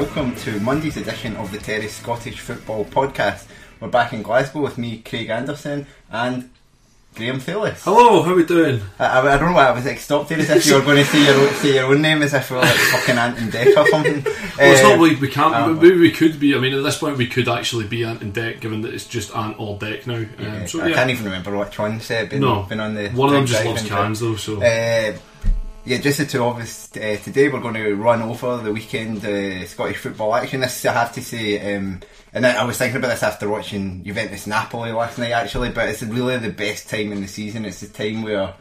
welcome to Monday's edition of the Terrace Scottish Football Podcast. We're back in Glasgow with me, Craig Anderson, and Graeme Thewlis. Hello, how are we doing? I, I, I don't know why I was like stopped there as if you were going to say your, own, say your own name as if we were like fucking Ant and Dec or something. Well, it's Uh, not like we can't. uh, maybe we could be. I mean, at this point, we could actually be Ant and Dec, given that it's just Ant or Dec now. Um, so I yeah, can't even remember which one's uh, been, no, been on the. one of them just loves cans though. So Uh, yeah, just the two of us uh, today. We're going to run over the weekend uh, Scottish football action. This, I have to say, um, and I, I was thinking about this after watching Juventus Napoli last night, actually. But it's really the best time in the season. It's the time where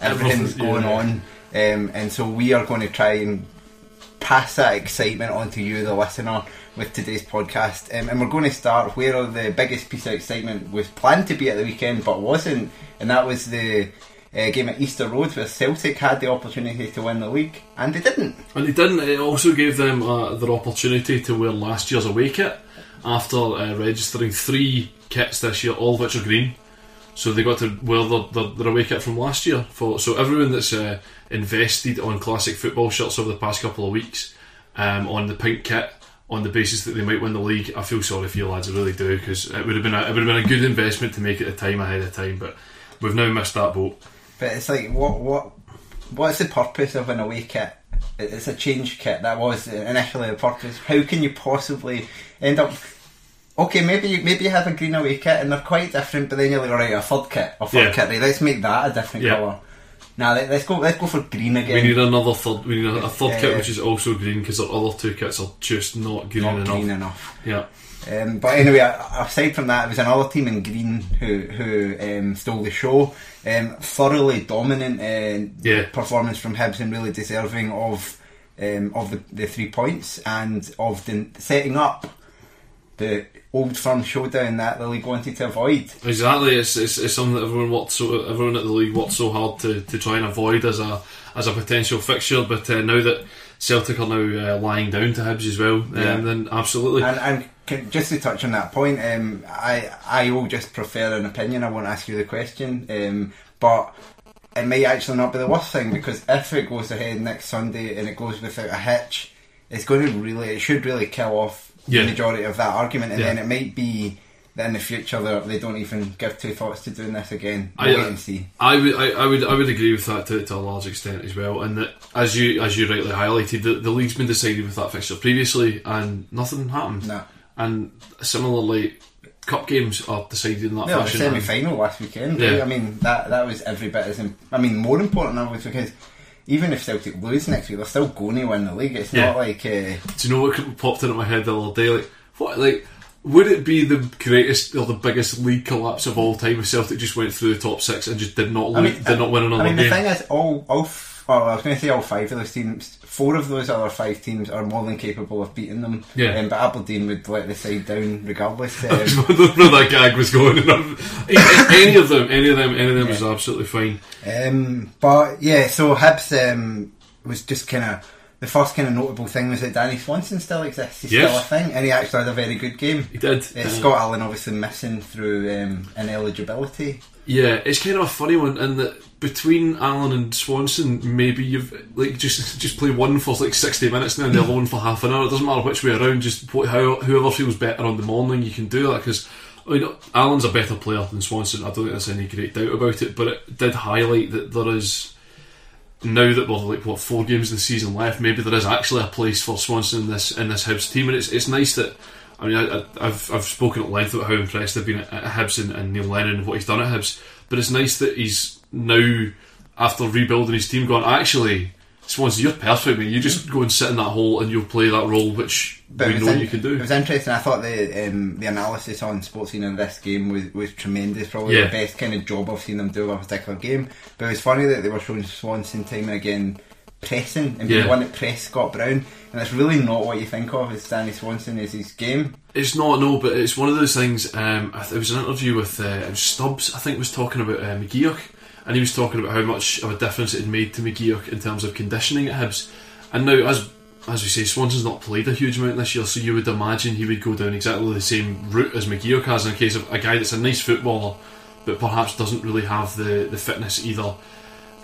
everything's going yeah. on, um, and so we are going to try and pass that excitement on to you, the listener, with today's podcast. Um, and we're going to start where the biggest piece of excitement was planned to be at the weekend but wasn't, and that was the uh, game at Easter Road where Celtic had the opportunity to win the league and they didn't. and they didn't. It also gave them uh, their opportunity to wear last year's away kit after uh, registering three kits this year, all of which are green. So they got to wear their, their, their away kit from last year. For so everyone that's uh, invested on classic football shirts over the past couple of weeks um, on the pink kit on the basis that they might win the league, I feel sorry for you lads. I really do because it would have been a, it would have been a good investment to make at the time ahead of time. But we've now missed that boat. But it's like, what, what, what's the purpose of an away kit? It's a change kit. That was initially the purpose. How can you possibly end up? Okay, maybe you, maybe you have a green away kit and they're quite different, but then you're like, alright, a third kit, a third Yeah. kit. Right, let's make that a different Yeah. colour. Now let, let's go. Let's go for green again. We need another third. We need a, a third Uh, kit which is also green because the other two kits are just not green not enough. green enough. Yeah. Um, but anyway, aside from that, it was another team in green who who um, stole the show. Um, thoroughly dominant uh, Yeah. performance from Hibs and really deserving of um, of the, the three points and of the setting up the old firm showdown that the league wanted to avoid. Exactly, it's, it's, it's something that everyone worked so everyone at the league worked so hard to, to try and avoid as a as a potential fixture. But uh, now that Celtic are now uh, lying down to Hibs as well, Yeah. um, then absolutely. And, and just to touch on that point, um, I I will just prefer an opinion. I won't ask you the question, um, but it may actually not be the worst thing because if it goes ahead next Sunday and it goes without a hitch, it's going to really it should really kill off Yeah. the majority of that argument, and Yeah. then it might be that in the future they they don't even give two thoughts to doing this again. I- wait and see. I would, I, I would, I would agree with that to, to a large extent as well. And that, as you, as you rightly highlighted, the, the league's been decided with that fixture previously, and nothing happened. No. And similarly, cup games are decided in that No, the fashion. semi final last weekend. Yeah. right? I mean that that was every bit as. Im- I mean more important that was because even if Celtic lose next week, they're still going to win the league. It's Yeah. not like uh, Do you know what popped into my head the other day? Like, what, like, Would it be the greatest or the biggest league collapse of all time if Celtic just went through the top six and just did not I mean, did not win another game? I mean, game? the thing is, all, all, f- oh, I was going to say all five of those teams, four of those other five teams are more than capable of beating them. Yeah. Um, but Aberdeen would let the side down regardless. I Um, don't know where that gag was going. any of them, any of them, any of them was absolutely fine. Um, but yeah, so Hibs um, was just kind of the first kind of notable thing was that Danny Swanson still exists. He's Yes. still a thing, and he actually had a very good game. He did. Uh, Uh, Scott Allen obviously missing through um, ineligibility. Yeah, it's kind of a funny one in that between Allen and Swanson, maybe you've like just just play one for like sixty minutes and then the other one for half an hour. It doesn't matter which way around. Just how whoever feels better on the morning, you can do that because. I oh, mean, Allen's a better player than Swanson. I don't think there's any great doubt about it. But it did highlight that there is now that we're like what four games of the season left, maybe there is actually a place for Swanson in this in this Hibs team, and it's it's nice that. I mean, I, I've I've spoken at length about how impressed I've been at, at Hibs and, and Neil Lennon and what he's done at Hibs, but it's nice that he's now after rebuilding his team, gone actually. Swanson, you're perfect, man. You just go and sit in that hole and you'll play that role, which But we know in- you can do. It was interesting. I thought the um, the analysis on Sportscene in this game was, was tremendous. Probably Yeah. the best kind of job I've seen them do of a particular game. But it was funny that they were showing Swanson time and again pressing and being Yeah. the one that pressed Scott Brown. And that's really not what you think of as Danny Swanson as his game. It's not no, but it's one of those things. Um, I th- there was an interview with uh, Stubbs, I think, was talking about uh, McGeouch, and he was talking about how much of a difference it had made to McGeouch in terms of conditioning at Hibs. And now, as as we say, Swanson's not played a huge amount this year, so you would imagine he would go down exactly the same route as McGeouch has in the case of a guy that's a nice footballer, but perhaps doesn't really have the, the fitness either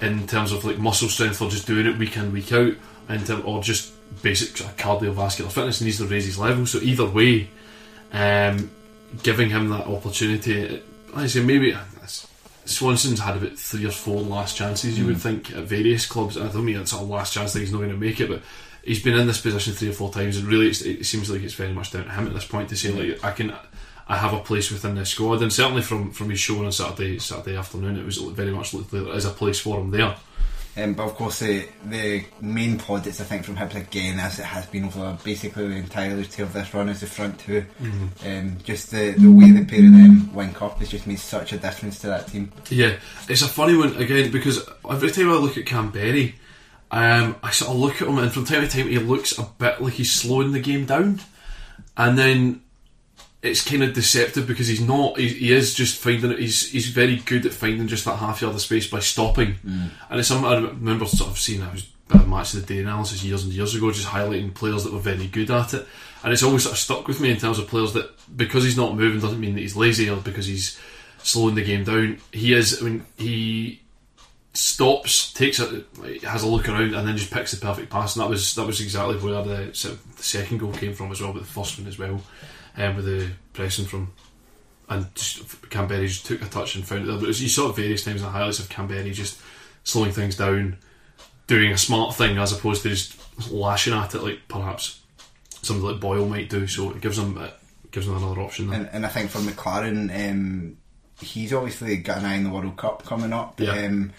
in terms of like muscle strength or just doing it week in week out, term, or just basic cardiovascular fitness needs to raise his level. So either way, um, giving him that opportunity, like I say maybe Swanson's had about three or four last chances. You would hmm. think at various clubs. And I don't mean it's a last chance that he's not going to make it, but he's been in this position three or four times, and really it's, it seems like it's very much down to him at this point to say like I can. I have a place within this squad, and certainly from, from his show on Saturday Saturday afternoon, it was very much looked like there is a place for him there. Um, but of course, the the main plaudits I think from Hibs again, as it has been over basically the entire entirety of this run, is the front 2 Um, just the the way the pair of them link up has just made such a difference to that team. Yeah, it's a funny one again because every time I look at Kamberi, um, I sort of look at him and from time to time he looks a bit like he's slowing the game down, and then it's kind of deceptive because he's not. He, he is just finding it. He's he's very good at finding just that half yard of space by stopping, mm. and it's something I remember sort of seeing. I was a match of the day analysis years and years ago, just highlighting players that were very good at it, and it's always sort of stuck with me in terms of players that because he's not moving doesn't mean that he's lazy or because he's slowing the game down. He is. I mean, he stops, takes a has a look around, and then just picks the perfect pass. And that was that was exactly where the, sort of the second goal came from as well, but the first one as well, um, with the pressing from. And just, Kamberi just took a touch and found it there. But was, you saw it various times in the highlights of Kamberi just slowing things down, doing a smart thing as opposed to just lashing at it like perhaps something like Boyle might do. So it gives them it gives them another option. And, and I think for Maclaren, um, he's obviously got an eye on the World Cup coming up. Yeah. Um,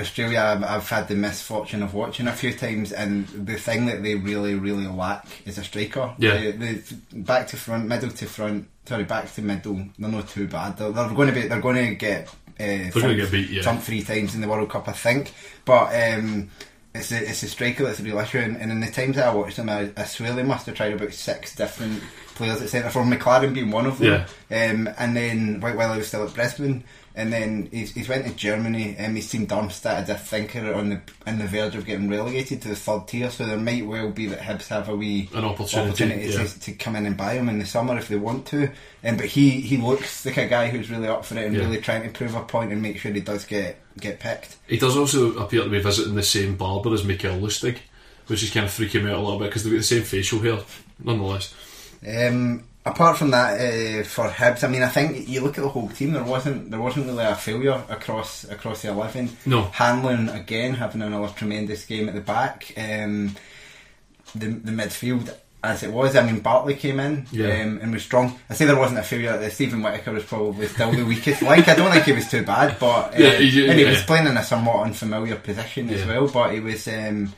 Australia, I've, I've had the misfortune of watching a few times, and the thing that they really, really lack is a striker. Yeah. The, the back to front, middle to front. Sorry, back to middle. They're not too bad. They're, they're going to be. They're going to get. Uh, gonna get beat, yeah. thumped three times in the World Cup, I think. But um, it's a, it's a striker that's a real issue. And, and in the times that I watched them, I, I swear they must have tried about six different players at centre for Maclaren being one of them. Um, and then while while I was still at Brisbane, and then he's, he's went to Germany. and he's seen Darmstadt as I think are on the on the verge of getting relegated to the third tier. So there might well be that Hibs have a wee An opportunity, yeah. to, to come in and buy him in the summer if they want to. And but he, he looks like a guy who's really up for it and Yeah. really trying to prove a point and make sure he does get get picked. He does also appear to be visiting the same barber as Mikael Lustig, which is kind of freaking me out a little bit because they've got the same facial hair, nonetheless. Um, apart from that, uh, for Hibs, I mean, I think you look at the whole team. There wasn't there wasn't really a failure across across the eleven. No. Hanlon again having another tremendous game at the back. Um, the the midfield. As it was, I mean, Bartley came in Yeah. um, and was strong. I say there wasn't a failure. That Steven Whittaker was probably still the weakest link. I don't think he was too bad, but uh, Yeah, he- and he was playing in a somewhat unfamiliar position as well. But he was um,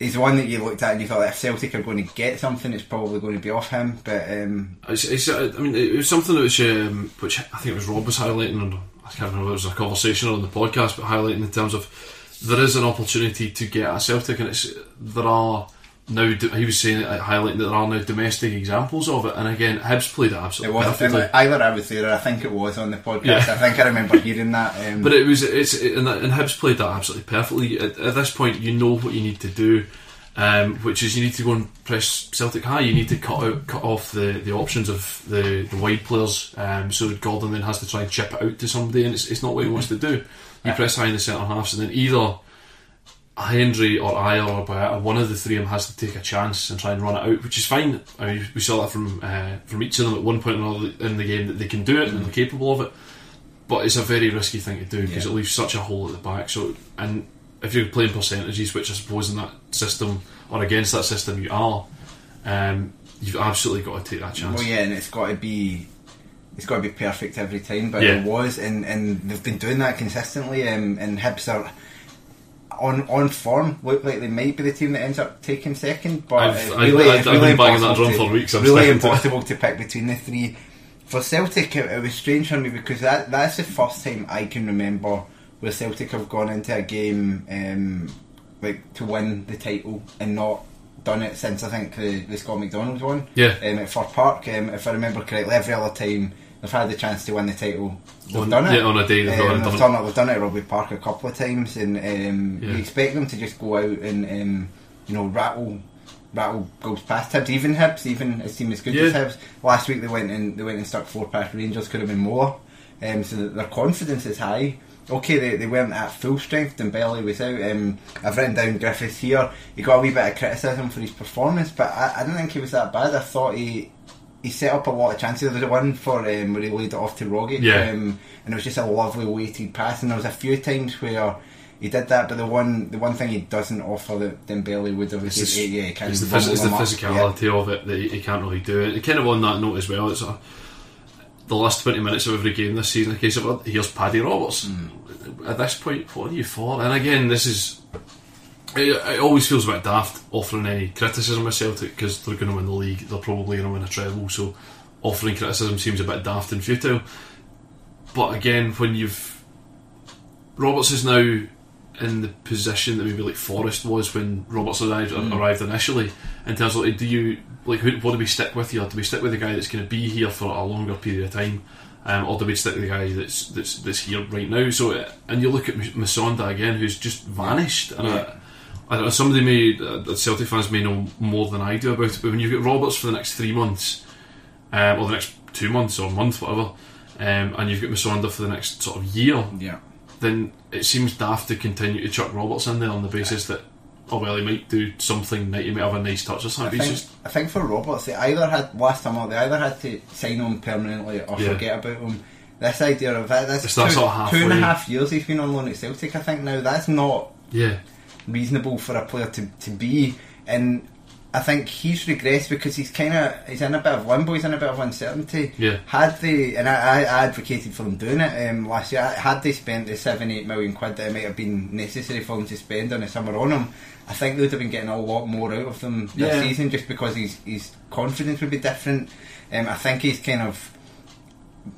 he's the one that you looked at and you thought if Celtic are going to get something, it's probably going to be off him. But um, It's, it's, uh, I mean, it was something that was, um, which I think it was Rob was highlighting, I can't remember if it was a conversation or on the podcast, but highlighting in terms of there is an opportunity to get a Celtic, and it's there are now. He was saying uh, highlighting that there are now domestic examples of it, and again, Hibs played it it absolutely was perfectly. either I was there or I think it was on the podcast. Yeah. I think I remember hearing that. Um, But it was it's and, and Hibs played that absolutely perfectly. At, at this point, you know what you need to do, um, which is you need to go and press Celtic high. You need to cut out cut off the, the options of the, the wide players. Um, so Gordon then has to try and chip it out to somebody, and it's, it's not what he wants to do. You press high in the centre halves, and then either Hendry or Ajer or Boyata, one of the three of them has to take a chance and try and run it out, which is fine. I mean, we saw that from uh, from each of them at one point or another in the game that they can do it and they're capable of it. But it's a very risky thing to do because Yeah. it leaves such a hole at the back. So, and if you're playing percentages, which I suppose in that system or against that system you are, um, you've absolutely got to take that chance. Well, yeah, and it's got to be it's got to be perfect every time. But Yeah. it was, and, and they've been doing that consistently. Um, and Hibs are on on form. Look like they might be the team that ends up taking second. But I've- really, I've- I've really been banging that impossible drum to- for weeks, I'm really to impossible to pick between the three. For Celtic, it, it was strange for me because that that's the first time I can remember where Celtic have gone into a game um, like to win the title and not done it since I think the, the Scott McDonald one Yeah. um, at Fir Park. Um, if I remember correctly, every other time they've had the chance to win the title, they've On- done it. yeah, on a day they've um, they've done done it. They've done it at Rugby Park a couple of times, and um, Yeah. you expect them to just go out and um, you know rattle. Rattle goes past Hibs, even Hibs, even a team as good as Yeah. Hibs. Last week they went and they went and stuck four past Rangers, could have been more. Um, so their confidence is high. Okay, they, they weren't at full strength. Dembele was out. Um, I've written down Griffiths here. He got a wee bit of criticism for his performance, but I, I didn't think he was that bad. I thought he he set up a lot of chances. There was one for um, where he laid it off to Rogic, Yeah. um, and it was just a lovely weighted pass. And there was a few times where he did that, but the one the one thing he doesn't offer that Dembele would have It's, is the- yeah, he it's the, phys- it's the bubble them up. physicality of it that he, he can't really do it. And kind of on that note as well, it's a, the last 20 minutes of every game this season, a case of here's Paddy Roberts. Hmm. At this point, what are you for? And again, this is. It, it always feels a bit daft offering any criticism of Celtic because they're going to win the league, they're probably going to win a treble, so offering criticism seems a bit daft and futile. But again, when you've. Roberts is now in the position that maybe like Forrest was when Roberts arrived arrived initially. In terms of like, do you like who, what do we stick with here? Do we stick with the guy that's going to be here for a longer period of time, um, or do we stick with the guy that's that's that's here right now? So and you look at Musonda again, who's just vanished. And I, I don't know, somebody may uh, Celtic fans may know more than I do about it, but when you've got Roberts for the next three months, um, or the next two months or a month, whatever, um, and you've got Musonda for the next sort of year, Yeah. then it seems daft to continue to chuck Roberts in there on the basis that oh well he might do something he might have a nice touch or I something. think, just I think for Roberts, they either had last summer they either had to sign on permanently or Yeah. forget about him. This idea of that, this It's two, sort of two and a half years he's been on loan at Celtic. I think now that's not yeah. Reasonable for a player to, to be, and I think he's regressed because he's kind of he's in a bit of limbo. He's in a bit of uncertainty. Yeah. Had they and I, I advocated for them doing it um, last year. Had they spent the seven eight million quid that it might have been necessary for them to spend on the summer on him, I think they would have been getting a lot more out of them this Yeah. season just because his his confidence would be different. Um, I think he's kind of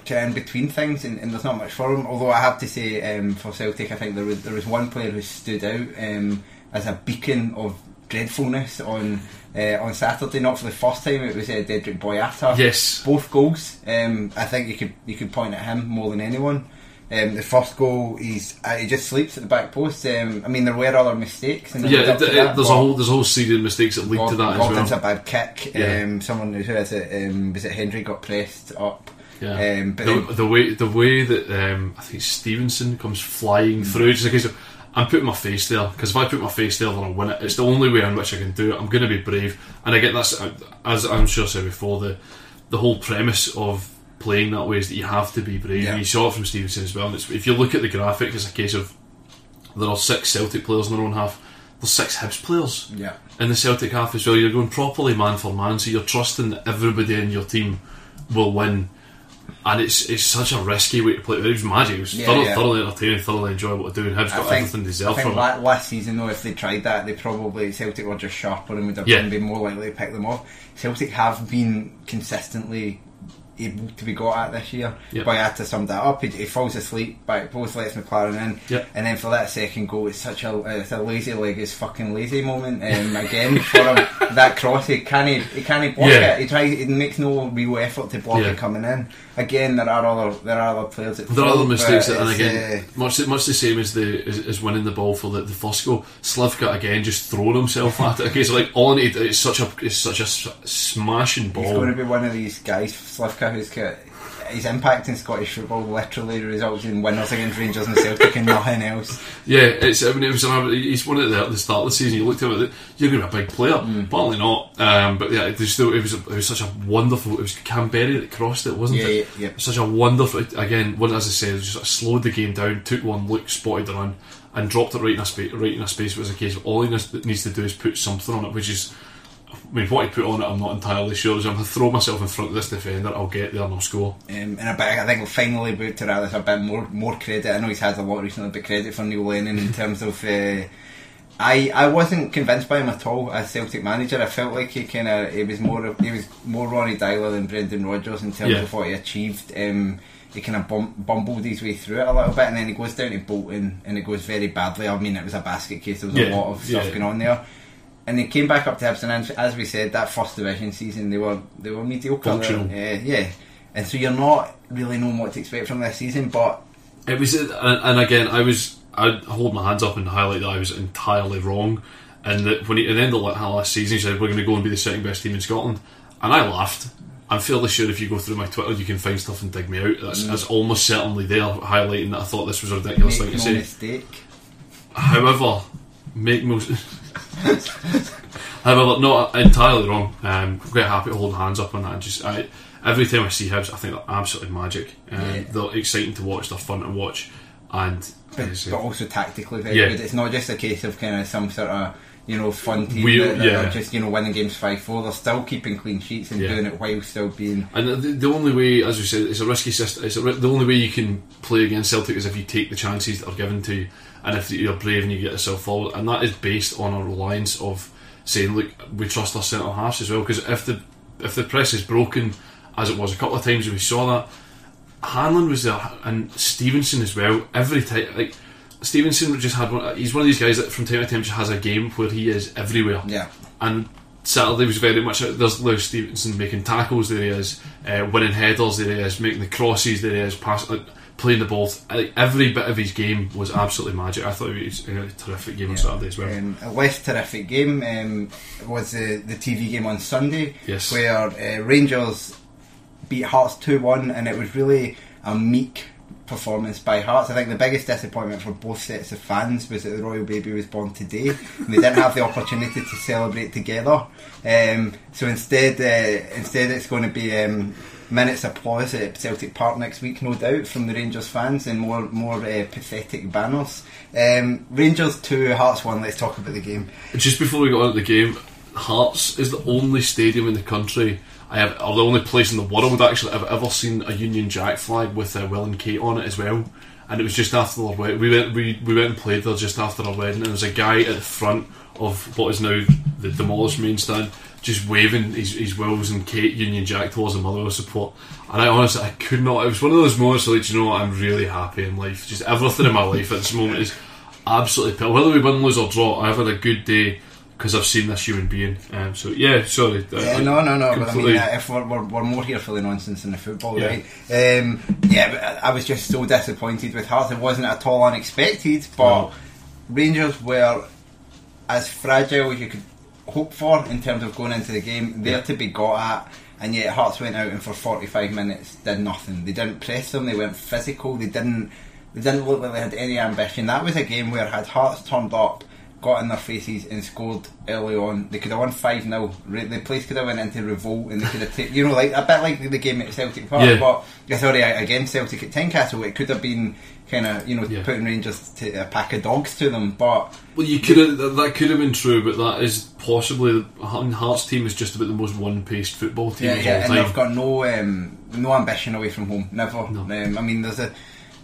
in between things, and, and there's not much for him. Although I have to say, um, for Celtic, I think there was there was one player who stood out um, as a beacon of dreadfulness on uh, on Saturday. Not for the first time, it was uh, Dedryck Boyata. Yes. both goals. Um, I think you could you could point at him more than anyone. Um, the first goal, he's uh, he just sleeps at the back post. Um, I mean, there were other mistakes. And Yeah, it, it, there's a whole there's a whole series of mistakes that lead to that as well. a bad kick. Yeah. Um, someone who has it um, was it Hendry got pressed up. Yeah. Um, but the, then- the way the way that um, I think Stevenson comes flying through, just a case of I'm putting my face there because if I put my face there, then I'll win it. It's the only way in which I can do it. I'm going to be brave, and I get that's as I'm sure I said before the the whole premise of playing that way is that you have to be brave. Yeah. And you saw it from Stevenson as well. And it's, if you look at the graphic, it's a case of there are six Celtic players in their own half. There's six Hibs players yeah. in the Celtic half as well. You're going properly man for man, so you're trusting that everybody in your team will win and it's it's such a risky way to play. It was magic. It was Yeah, thoroughly, yeah. thoroughly entertaining, thoroughly enjoyable to do, and Hibs got think, everything I deserved think from it. last season though, if they tried that, they probably Celtic were just sharper and would have Yeah. been more likely to pick them off. Celtic have been consistently able to be got at this year. Yeah. Boyata summed that up. He, he falls asleep, but it both lets Maclaren in, Yeah. and then for that second goal, it's such a it's a lazy leg is fucking lazy moment. Um, again for him, that cross he can't he can't block Yeah. it. He tries he makes no real effort to block Yeah. it coming in. Again, there are other there are other players that There are other mistakes, but and it's, again, uh, much much the same as the as, as winning the ball for the, the first goal. Slivka again just throwing himself at it. Okay, so like all I need it's such a it's such a smashing ball. He's going to be one of these guys, Slivka, who's got his impact in Scottish football literally results in winners against Rangers and Celtic and nothing else. Yeah, it's. I mean, it was. He's one at the, at the start of the season. You looked at him, you're going to be a big player. Mm. Apparently not. Um, but yeah, there's still. It was. A, it was such a wonderful. It was Kamberi that crossed it, wasn't Yeah, it? yeah, yeah. Such a wonderful. Again, what as I said, just sort of slowed the game down, took one look, spotted the run, and dropped it right in a space. Right in a space. It was a case of all he needs to do is put something on it, which is. I mean, what he put on it, I'm not entirely sure. So I'm going to throw myself in front of this defender. I'll get there and I'll score. Um, and a bit, I think finally Boot to Radis a bit more more credit. I know he's had a lot recently, but credit for Neil Lennon in terms of. Uh, I, I wasn't convinced by him at all as Celtic manager. I felt like he kind of he was more he was more Ronny Deila than Brendan Rodgers in terms Yeah. of what he achieved. Um, he kind of bum, bumbled his way through it a little bit, and then he goes down to Bolton, and it goes very badly. I mean, it was a basket case. There was a lot of stuff yeah. going on there. And they came back up to Hibs, and as- we said, that first division season they were they were mediocre. Functional. Uh, yeah, and so you're not really knowing what to expect from this season. But It was, and, and again, I was, I hold my hands up and highlight that I was entirely wrong. And that when he, at the end of la- last season, he said we're going to go and be the second best team in Scotland, and I laughed. I'm fairly sure if you go through my Twitter, you can find stuff and dig me out. That's, that's almost certainly there, highlighting that I thought this was a ridiculous thing to say. mistake. However, make most. However, not entirely wrong. Um, quite happy to hold hands up on that. Just I, every time I see Hibs, I think they're absolutely magic. Um, Yeah. They're exciting to watch. They're fun to watch, and But, but also tactically very Yeah. good. It's not just a case of kind of some sort of you know fun team that yeah. are just you know winning games five four. They're still keeping clean sheets and Yeah. doing it while still being and the, the only way, as we said, it's a risky system. It's a, the only way you can play against Celtic is if you take the chances that are given to you, and if you're brave and you get yourself forward. And that is based on a reliance of saying, look, we trust our centre halves as well. Because if the if the press is broken, as it was a couple of times, we saw that Hanlon was there and Stevenson as well. Every time, like Stevenson just had one. He's one of these guys that from time to time just has a game where he is everywhere. yeah. And Saturday was very much there's Lewis Stevenson making tackles. There he is, uh, winning headers. There he is, making the crosses. There he is, pass, like, playing the ball. Every bit of his game was absolutely magic. I thought it was a terrific game on Saturday as well. Um, a less terrific game um, was the, the TV game on Sunday, Yes. where uh, Rangers beat Hearts 2 1, and it was really a meek performance by Hearts. I think the biggest disappointment for both sets of fans was that the Royal Baby was born today, and they didn't have the opportunity to celebrate together. Um, so instead, uh, instead it's going to be. Um, Minutes applause at Celtic Park next week, no doubt, from the Rangers fans and more more uh, pathetic banners. Um, Rangers two, Hearts one. Let's talk about the game. Just before we got on to the game, Hearts is the only stadium in the country I have, or the only place in the world actually I've ever seen a Union Jack flag with uh, Will and Kate on it as well. And it was just after their wedding. We went, we, we went and played there just after our wedding, and there was a guy at the front of what is now the demolished main stand, just waving his, his Wills and Kate Union Jack towards the Motherwell support. And I honestly, I could not. It was one of those moments where, like, you know what, I'm really happy in life. Just everything in my life at this moment is absolutely pill. Whether we win, lose, or draw, I've had a good day because I've seen this human being. Um, so yeah, sorry. Yeah, I- no, no, no. But I mean, uh, if we're, we're, we're more here for the nonsense than the football, Yeah. right? Um, yeah, but I I was just so disappointed with Hearts. It wasn't at all unexpected, but No. Rangers were as fragile as you could hope for in terms of going into the game. There to be got at, and yet Hearts went out and for forty five minutes did nothing. They didn't press them. They went physical. They didn't. They didn't look like they had any ambition. That was a game where had Hearts turned up got in their faces and scored early on. They could have won 5 0. The place could have went into revolt and they could have taken, you know, like a bit like the game at Celtic Park. Yeah. But, yeah, sorry, against Celtic at Tynecastle, it could have been kind of, you know, Yeah. putting Rangers to a pack of dogs to them. But Well, you could have that could have been true, but that is possibly the Hearts team is just about the most one-paced football team Yeah, of yeah, all and time. they've got no um, no ambition away from home. Never. No. Um, I mean, there's a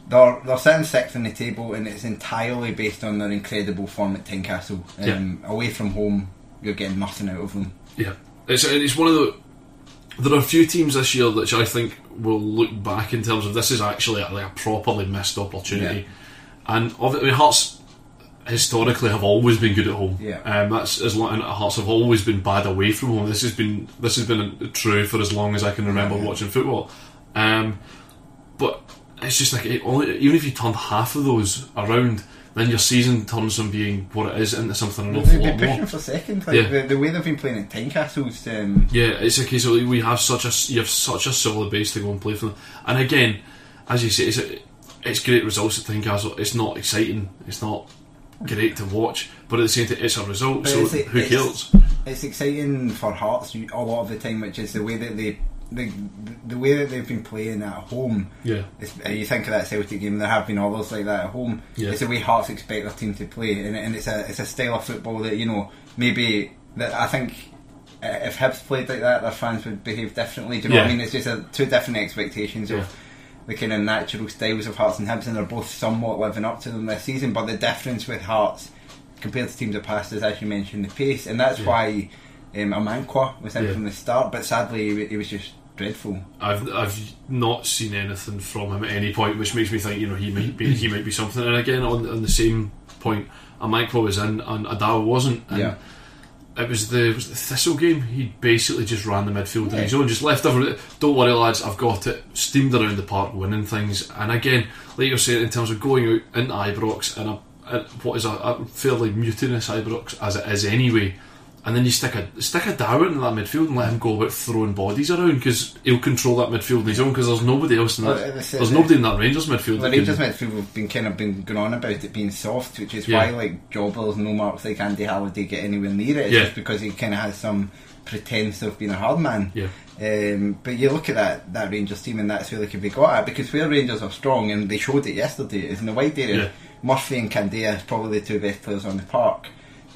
they're they're sitting sixth on the table, and it's entirely based on their incredible form at Tynecastle. Um, Away from home, you're getting nothing out of them. Yeah, it's it's one of the. There are a few teams this year which I think will look back in terms of this is actually like a properly missed opportunity, and of I mean Hearts historically have always been good at home. Yeah. um, that's as long and Hearts have always been bad away from home. This has been this has been true for as long as I can remember watching football. Um, but it's just like it only, even if you turned half of those around, then your season turns from being what it is into something an awful They've been lot pushing more. for second. Like Yeah. the, the way they've been playing at Tynecastle's. Um, Yeah, it's a case of we have such a you have such a solid base to go and play for them. And again, as you say, it's a, it's great results at Tynecastle. It's not exciting. It's not great to watch, but at the same time, it's a result. But so it's- who it's- cares? it's exciting for Hearts a lot of the time, which is the way that they. The, the way that they've been playing at home, Yeah. Uh, you think of that Celtic game. There have been others like that at home. Yeah. It's the way Hearts expect their team to play, and, and it's a it's a style of football that you know maybe that I think uh, if Hibs played like that, their fans would behave differently. Do you know what I mean? It's just a, two different expectations Yeah. of the kind of natural styles of Hearts and Hibs, and they're both somewhat living up to them this season. But the difference with Hearts compared to teams of past is, as you mentioned, the pace, and that's Yeah. why um, Amankwaa was in Yeah. from the start. But sadly, he, he was just dreadful. I've I've not seen anything from him at any point, which makes me think you know he might be he might be something. And again, on on the same point, Amankwaa was in and Adão wasn't. And Yeah. It was the was the Thistle game. He basically just ran the midfield in his own, just left every. Don't worry, lads, I've got it. Steamed around the park, winning things. And again, like you're saying, in terms of going out into Ibrox and a, a, what is a, a fairly mutinous Ibrox as it is anyway, and then you stick a stick a Darwin in that midfield and let him go about throwing bodies around because he'll control that midfield on his own because there's nobody else in that. Well, there's it. nobody in that Rangers midfield. The Rangers can- midfield have been kind of been going on about it being soft, which is Yeah. why like jobbers, no marks like Andy Halliday get anywhere near it. It's Yeah. just because he kind of has some pretense of being a hard man. Yeah. Um, but you look at that that Rangers team, and that's where they could be got at because where Rangers are strong, and they showed it yesterday, is in the wide area. Yeah. Murphy and Candeias is probably the two best players on the park.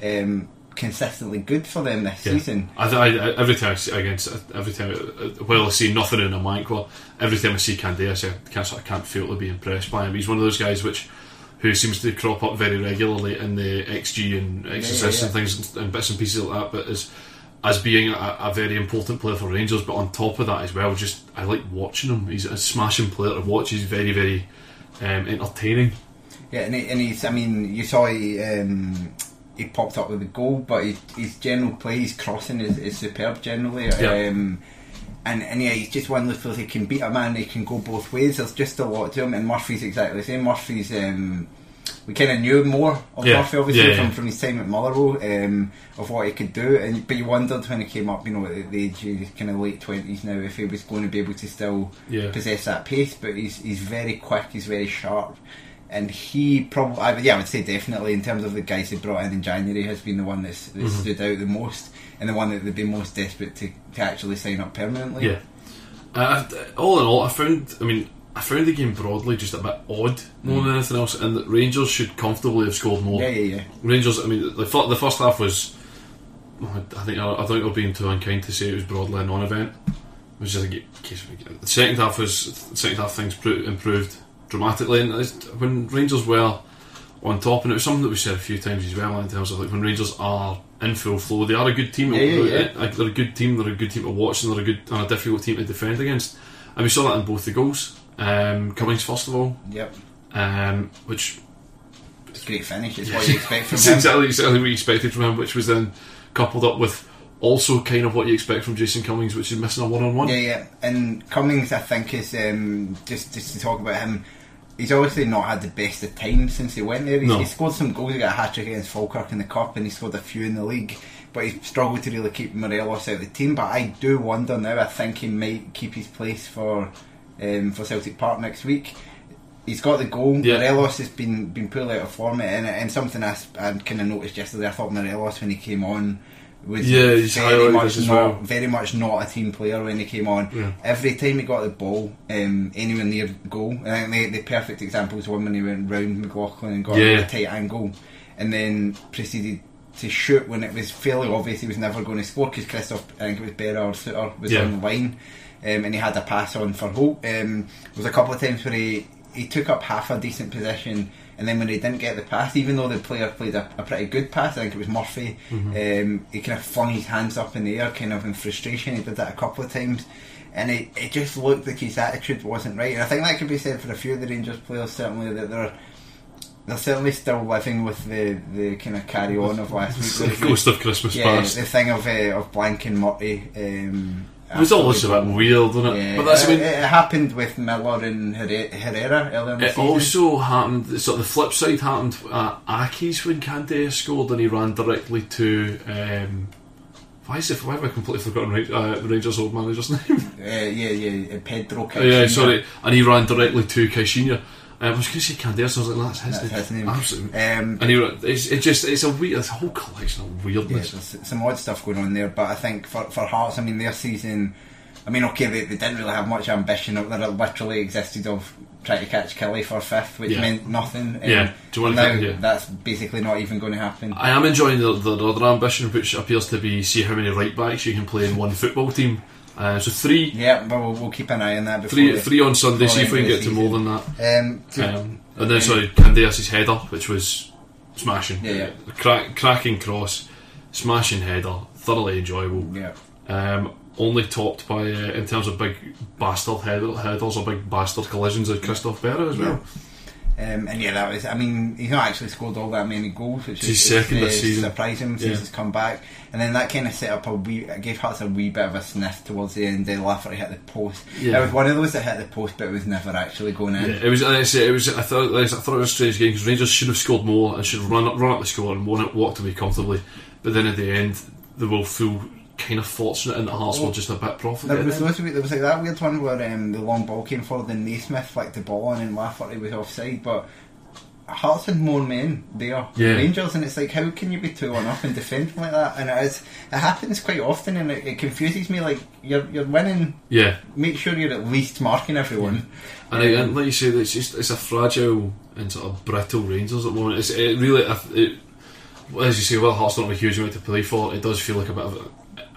Um, consistently good for them this Yeah. season. I, I, every time I see against every time uh, well I see nothing in a Mankwa every time I see Candeias I I can't, I can't fail to be impressed by him he's one of those guys which who seems to crop up very regularly in the XG and exercises yeah. and things and bits and pieces like that but as as being a, a very important player for Rangers but on top of that as well just I like watching him he's a smashing player to watch he's very very um, entertaining Yeah, and, he, and he's. I mean, you saw he um, he popped up with the goal, but his, his general play, his crossing is, is superb generally. Yeah. Um, and and yeah, he's just one of those players. He can beat a man. He can go both ways. There's just a lot to him. And Murphy's exactly the same. Murphy's. Um, we kind of knew more of Yeah. Murphy, obviously, Yeah, from, yeah. from his time at Motherwell, um, of what he could do. And but you wondered when he came up, you know, at the age of kind of late twenties now, if he was going to be able to still possess that pace. But he's he's very quick. He's very sharp. And he probably, I, yeah, I would say definitely in terms of the guys they brought in in January has been the one that's, that's Mm-hmm. stood out the most and the one that they'd be most desperate to, to actually sign up permanently. Yeah. Uh, all in all, I found. I mean, I found the game broadly just a bit odd more than anything else, and that Rangers should comfortably have scored more. Yeah, yeah, yeah. Rangers. I mean, the, the first half was. I think I, I think I'm being too unkind to say it was broadly a non-event. It was just a ga- case of the second half was the second half things improved dramatically, and when Rangers were on top, and it was something that we said a few times as well in terms of like when Rangers are in full flow, they are a good team. Yeah, yeah, yeah. They're a good team. They're a good team to watch, and they're a good and a difficult team to defend against. And we saw that in both the goals. Um, Cummings first of all, Yep. um, which It's a great finish. It's what you expect from him. exactly, exactly what you expected from him, which was then coupled up with also kind of what you expect from Jason Cummings, which is missing a one-on-one. Yeah, yeah. And Cummings, I think, is um, just just to talk about him. He's obviously not had the best of times since he went there. He's, No. He scored some goals. He got a hat trick against Falkirk in the cup, and he scored a few in the league. But he struggled to really keep Morelos out of the team. But I do wonder now. I think he might keep his place for um, for Celtic Park next week. he's got the goal. Yeah. Morelos has been been poorly out of form, and, and something I, I kind of noticed yesterday. I thought Morelos when he came on was Yeah, very much as not well. very much not a team player when he came on. Yeah. Every time he got the ball, um, anywhere near goal, I think the, the perfect example was one when he went round McLaughlin and got Yeah. a tight angle, and then proceeded to shoot when it was fairly obvious he was never going to score because Christophe, I think it was Berra or Souttar, was Yeah. on the line, um, and he had a pass on for Holt. Um, there was a couple of times where he, he took up half a decent possession, and then when he didn't get the pass, even though the player played a, a pretty good pass, I think it was Murphy, um, he kind of flung his hands up in the air, kind of in frustration. He did that a couple of times. And it, it just looked like his attitude wasn't right. And I think that could be said for a few of the Rangers players, certainly, that they're they're certainly still living with the, the kind of carry on of last week. The ghost of Christmas yeah, past. the thing of uh, of blank and Murray. Um, It was always a bit weird, wasn't it? Yeah, but that's I it, mean, it happened with Miller and Herrera, earlier It season. also happened. So the flip side happened at Aki's when Candeias scored and he ran directly to. Um, why is it? Why have I completely forgotten Ra- uh, the Rangers' old manager's name? Uh, yeah, yeah, uh, Pedro. Oh, yeah, sorry. And he ran directly to Caixinha. Uh, I was going to say Candeias, so I was like, that's his That's name. his name. Absolutely. Um, and ra- it's, it just, it's a weird, it's a whole collection of Yeah, weirdness. there's some odd stuff going on there, but I think for, for Hearts, I mean, their season, I mean, okay, they, they didn't really have much ambition. They literally existed of trying to catch Killie for fifth, which Yeah. meant nothing. Um, Yeah. Do you wanna now think- yeah. that's basically not even going to happen. I am enjoying the, the other ambition, which appears to be see how many right backs you can play in one football team. Uh, so three, yeah, but we'll, we'll keep an eye on that. Before three, three on Sunday. See if we can get to more than that. Um, to- Um, and then sorry, Candeias' header, which was smashing. Yeah, yeah. Crack, cracking cross, smashing header, thoroughly enjoyable. yeah. Um, only topped by uh, in terms of big bastard header, headers or big bastard collisions of Christophe Berra as well. Um, and yeah, that was. I mean, he's not actually scored all that many goals, which is second this season. surprising since Yeah. he's come back. And then that kind of set up a wee. Gave Hearts a wee bit of a sniff towards the end. They Lafferty hit the post. Yeah. It was one of those that hit the post, but it was never actually going in. Yeah, it was. I say, it was. I thought. I thought it was a strange game because Rangers should have scored more and should have run up, run up the score and won it, walked away comfortably. But then at the end, they will feel kind of fortunate and the Hearts were just a bit There profligate. was, those, there was like that weird one where um, the long ball came forward and Naismith flicked the ball and Lafferty was offside, but Hearts had more men there, Yeah. Rangers, and it's like how can you be two on up and defend like that? And it, is, it happens quite often, and it, it confuses me. Like you're you're winning, yeah, make sure you're at least marking everyone. and, I, and like you say, it's just it's a fragile and sort of brittle Rangers at the moment. It's it really, it, as you say, well, Hearts don't have a huge amount to play for. It does feel like a bit of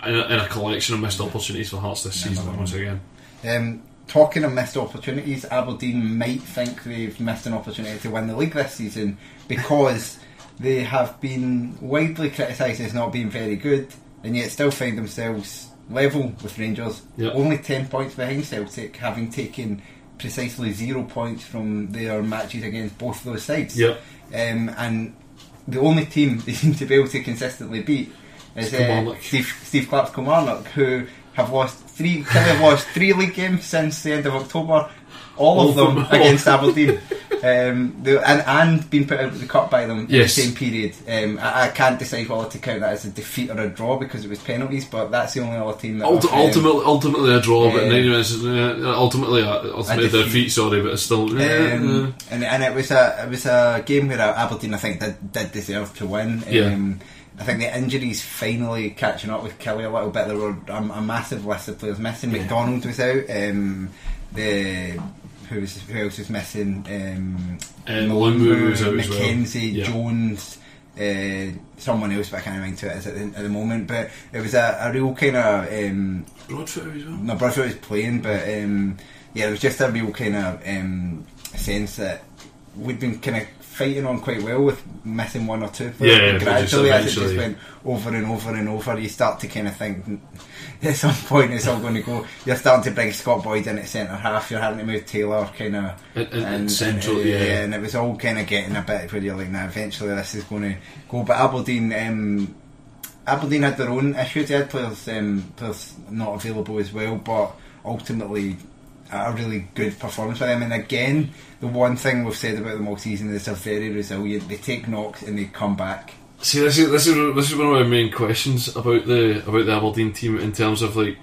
in, a, in a collection of missed opportunities for Hearts this season once again. Um, talking of missed opportunities, Aberdeen might think they've missed an opportunity to win the league this season because they have been widely criticised as not being very good, and yet still find themselves level with Rangers, Yep. only ten points behind Celtic, having taken precisely zero points from their matches against both those sides. Yep. Um, and the only team they seem to be able to consistently beat is uh, Steve, Steve Clarke's Kilmarnock, who have lost three, have lost three league games since the end of October, all, All of them against Aberdeen, um, they, and and been put out of the cup by them Yes. in the same period. Um, I, I can't decide whether to count that as a defeat or a draw because it was penalties, but that's the only other team that. Ulti- have, um, ultimately, ultimately a draw, but Yeah. 90 minutes. Uh, ultimately, a, ultimately a defeat. defeat. Sorry, but it's still. uh, Um, and and it was a it was a game where Aberdeen I think did, did deserve to win. Yeah. I think the injuries finally catching up with Killie a little bit. There were a, a massive list of players missing. McDonald was out. Um, the who was who else was missing? Um, Um, Lumbu was out as well. Yeah. Jones. Uh, someone else, but I can't remember who it is at the, at the moment. But it was a, a real kind of um, Broadfoot as well. my brother was playing, but um, yeah, it was just a real kind of um, sense that we'd been kind of fighting on quite well with missing one or two. Yeah, gradually, as it just went over and over and over, you start to kind of think at some point it's all going to go. You're starting to bring Scott Boyd in at centre half. You're having to move Taylor kind of in- in central, uh, yeah. and it was all kind of getting a bit where you're like, now eventually this is going to go. But Aberdeen. Um, Aberdeen had their own issues. They had players, um, players not available as well, but ultimately a really good performance by them. And again, the one thing we've said about them all season is they're very resilient. They take knocks and they come back. See, this is this is this is one of my main questions about the about the Aberdeen team in terms of like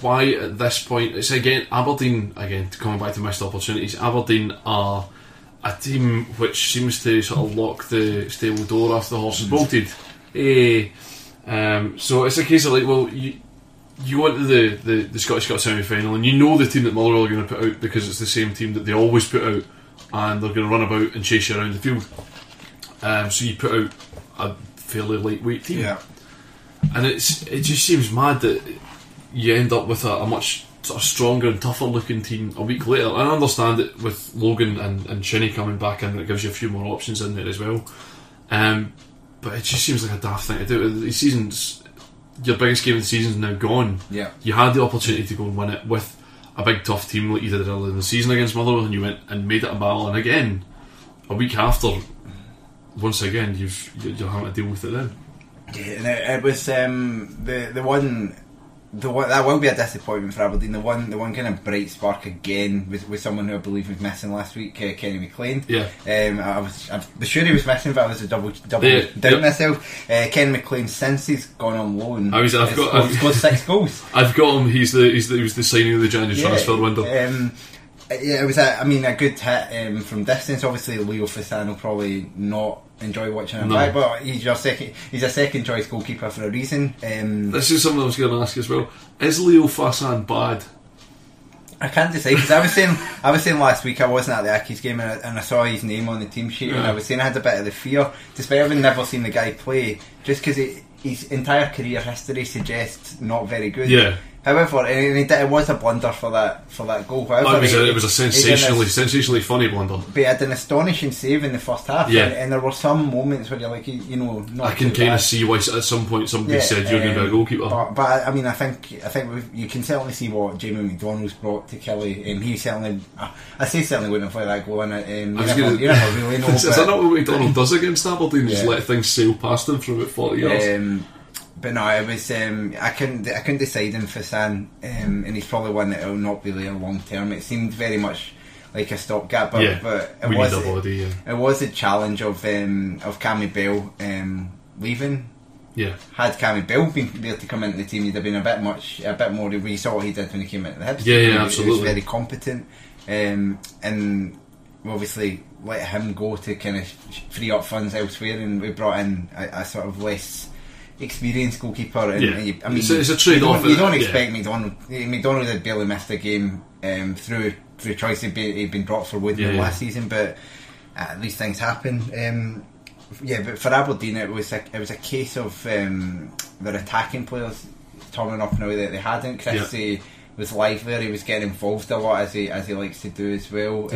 why at this point it's again Aberdeen again coming back to missed opportunities. Aberdeen are a team which seems to sort of lock the stable door after the horse is bolted. Eh, um, so it's a case of like, well, you you went to the, the, the Scottish Cup semi final and you know the team that Motherwell are going to put out because it's the same team that they always put out and they're going to run about and chase you around the field. Um, so you put out a fairly lightweight team Yeah. and it's it just seems mad that you end up with a, a much sort of stronger and tougher looking team a week later. And I understand it with Logan and, and Shinnie coming back in, it gives you a few more options in there as well. Um, but it just seems like a daft thing to do. The season's your biggest game of the season's now gone. Yeah. You had the opportunity to go and win it with a big tough team like you did earlier in the season against Motherwell, and you went and made it a battle. And again, a week after, once again, you've you're you're having to deal with it then. Yeah, and it, it was um, the the one. The one, that will be a disappointment for Aberdeen. The one, the one kind of bright spark again was, was someone who I believe was missing last week, uh, Kenny McLean. Yeah. um, I was, I was sure he was missing, but I was a double, double Yeah, doubt yeah. myself. Uh, Kenny McLean, since he's gone on loan, I was- I've got- scored, I've- scored six goals. I've got him. He's the he's the, he was the signing of the January transfer window. Um, yeah, it was. A, I mean, a good hit um, from distance. Obviously, Leo Fasano will probably not enjoy watching him No. back, but he's your second. He's a second choice goalkeeper for a reason. Um, This is something I was going to ask as well. Is Leo Fasan bad? I can't decide because I was saying I was saying last week I wasn't at the Accies game and I, and I saw his name on the team sheet and I was saying I had a bit of the fear, despite having never seen the guy play, just because his entire career history suggests not very good. Yeah. However, and it, it was a blunder for that for that goal. However, it was a, it was a sensationally this- sensationally funny blunder. But he had an astonishing save in the first half, Yeah. and, and there were some moments where you're like, you, know, not I can kind of see why at some point somebody Yeah, said you're going to be a um, goalkeeper. But, but I mean, I think I think you can certainly see what Jamie McDonald's brought to Killie, and he certainly, uh, I say certainly wouldn't have played that goal in it. Um, you, I was gonna- you never really know. is but, that not what McDonald does against Aberdeen? Just let things sail past him for about forty yards. Um, but no, it was. Um, I couldn't. I couldn't decide in Fasan, um, and he's probably one that will not be there long term. It seemed very much like a stopgap, but, yeah, but it was body. Yeah, it was a challenge of um, of Cammy Bell um, leaving. yeah. Had Cammy Bell been there to come into the team, he'd have been a bit much, a bit more. We saw what he did when he came into the Hibs. Yeah, yeah, He- He was absolutely. very competent, um, and obviously let him go to kind of free up funds elsewhere, and we brought in a, a sort of less experienced goalkeeper. And, Yeah. you, I mean, It's it's a trade-off, You don't, you don't uh, yeah. expect McDonald. McDonald had barely missed a game um, through through choice. He'd, be, he'd been dropped for Woodman Yeah, last season, but uh, these things happen. Um, yeah, but for Aberdeen, it was a, it was a case of um, their attacking players turning up now that they hadn't. Christie was lively; he was getting involved a lot as he as he likes to do as well.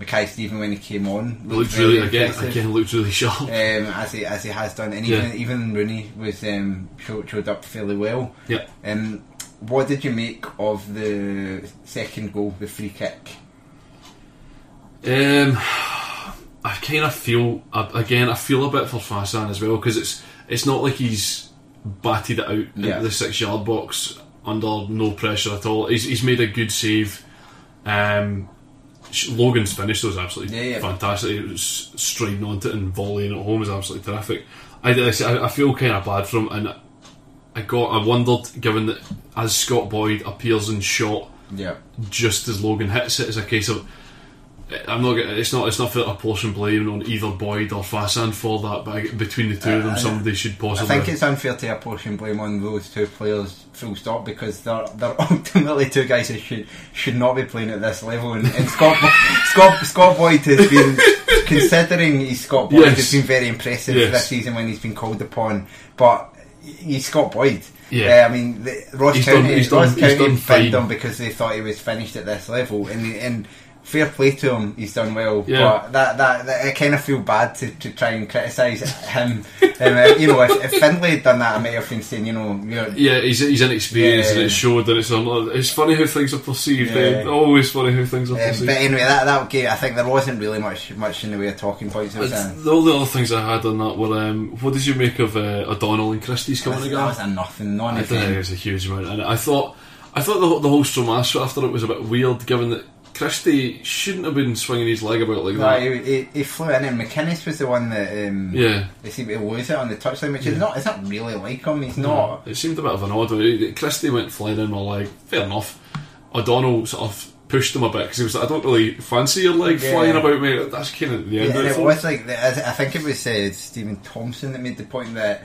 Mackay-Steven when he came on looked very really again. Again, looked really sharp. Um, as he as he has done, and Yeah. even even Rooney was um, showed, showed up fairly well. Yeah. Um, what did you make of the second goal, the free kick? Um, I kind of feel again. I feel a bit for Fasan as well because it's it's not like he's batted it out Yeah. into the six yard box under no pressure at all. He's, he's made a good save. Um, Logan's finish was absolutely Yeah, yeah. fantastic. It was striding onto it and volleying at home was absolutely terrific. I, I, I feel kind of bad for him, and I got I wondered given that as Scott Boyd appears in shot Yeah, just as Logan hits it, it's a case of I'm not. It's not. It's not fair to portion blame on either Boyd or Fasan for that. But I- between the two of them, somebody should possibly. I think it's unfair to apportion blame on those two players, full stop, because they're they're ultimately two guys who should should not be playing at this level. And, and Scott Scott Scott Boyd has been considering he's Scott Boyd Yes. has been very impressive Yes. this season when he's been called upon, but he's Scott Boyd. Yeah. Uh, I mean, the, Ross He's County, done- he's Ross done- he's County done finned him because they thought he was finished at this level, and and fair play to him, he's done well. Yeah. But that, that, that I kind of feel bad to, to try and criticise him. um, uh, you know, if, if Findlay had done that, I might have been saying, you know, you're, yeah, he's, he's inexperienced, and Yeah. it showed that it's. un- It's funny how things are perceived. Yeah. eh? Always funny how things are Um, perceived. but anyway, that that game, I think there wasn't really much much in the way of talking points. It was, It's- a, the- all the other things I had on that were um, what did you make of uh, O'Donnell and Christie's coming that together? was a nothing, I think it was a huge amount, and I thought, I thought the, the whole Stromash after it was a bit weird, given that Christie shouldn't have been swinging his leg about like No, that. he, he, he flew in, and McInnes was the one that um, Yeah. they seemed to lose it on the touchline, which is not. It's not really like him. He's not. It seemed a bit of an odd. Christie went flying in my leg. Fair enough. O'Donnell sort of pushed him a bit because he was like, I don't really fancy your leg Yeah. flying about me. That's kind of the Yeah, end and of it it. was like I I think it was uh, Stephen Thompson that made the point that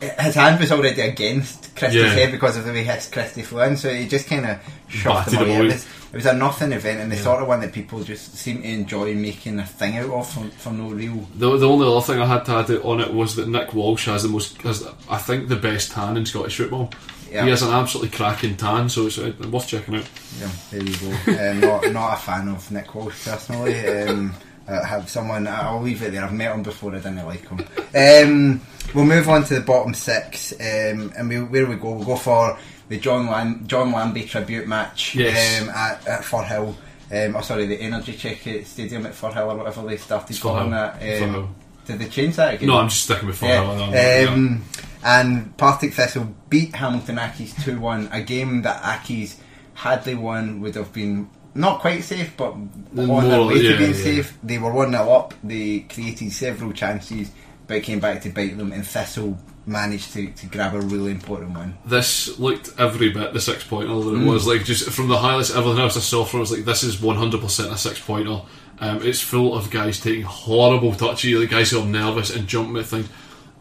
his hand was already against Christie's Yeah. head because of the way his Christie flew in, so he just kind of shoved him away. It was, it was a nothing event, and the sort of one that people just seem to enjoy making a thing out of for, for no real. The, the only other thing I had to add on it was that Nick Walsh has the most, has, I think, the best tan in Scottish football. Yeah. He has an absolutely cracking tan, so it's uh, worth checking out. Yeah, there you go. um, not not a fan of Nick Walsh personally. Um, I have someone. I'll leave it there. I've met him before. I didn't like him. Um, we'll move on to the bottom six, um, and we, where we go, we'll go for the John Lam- John Lambie tribute match Yes. um, at, at Firhill. Um, oh, sorry, the Energy Check Stadium at Firhill or whatever they started calling that. Um, did they change that again? No, I'm just sticking with Yeah. Firhill. Yeah. Um, and Partick Thistle beat Hamilton Accies 2 1, a game that Accies, had they won, would have been not quite safe, but on their way to being safe. They were 1 0 up, they created several chances, but came back to bite them, and Thistle managed to, to grab a really important one. this looked every bit the six pointer that it Mm. was. Like just from the highlights, everything else I saw from it was like this is one hundred percent a six pointer. Um, it's full of guys taking horrible touches. the guys who are nervous and jumping at things.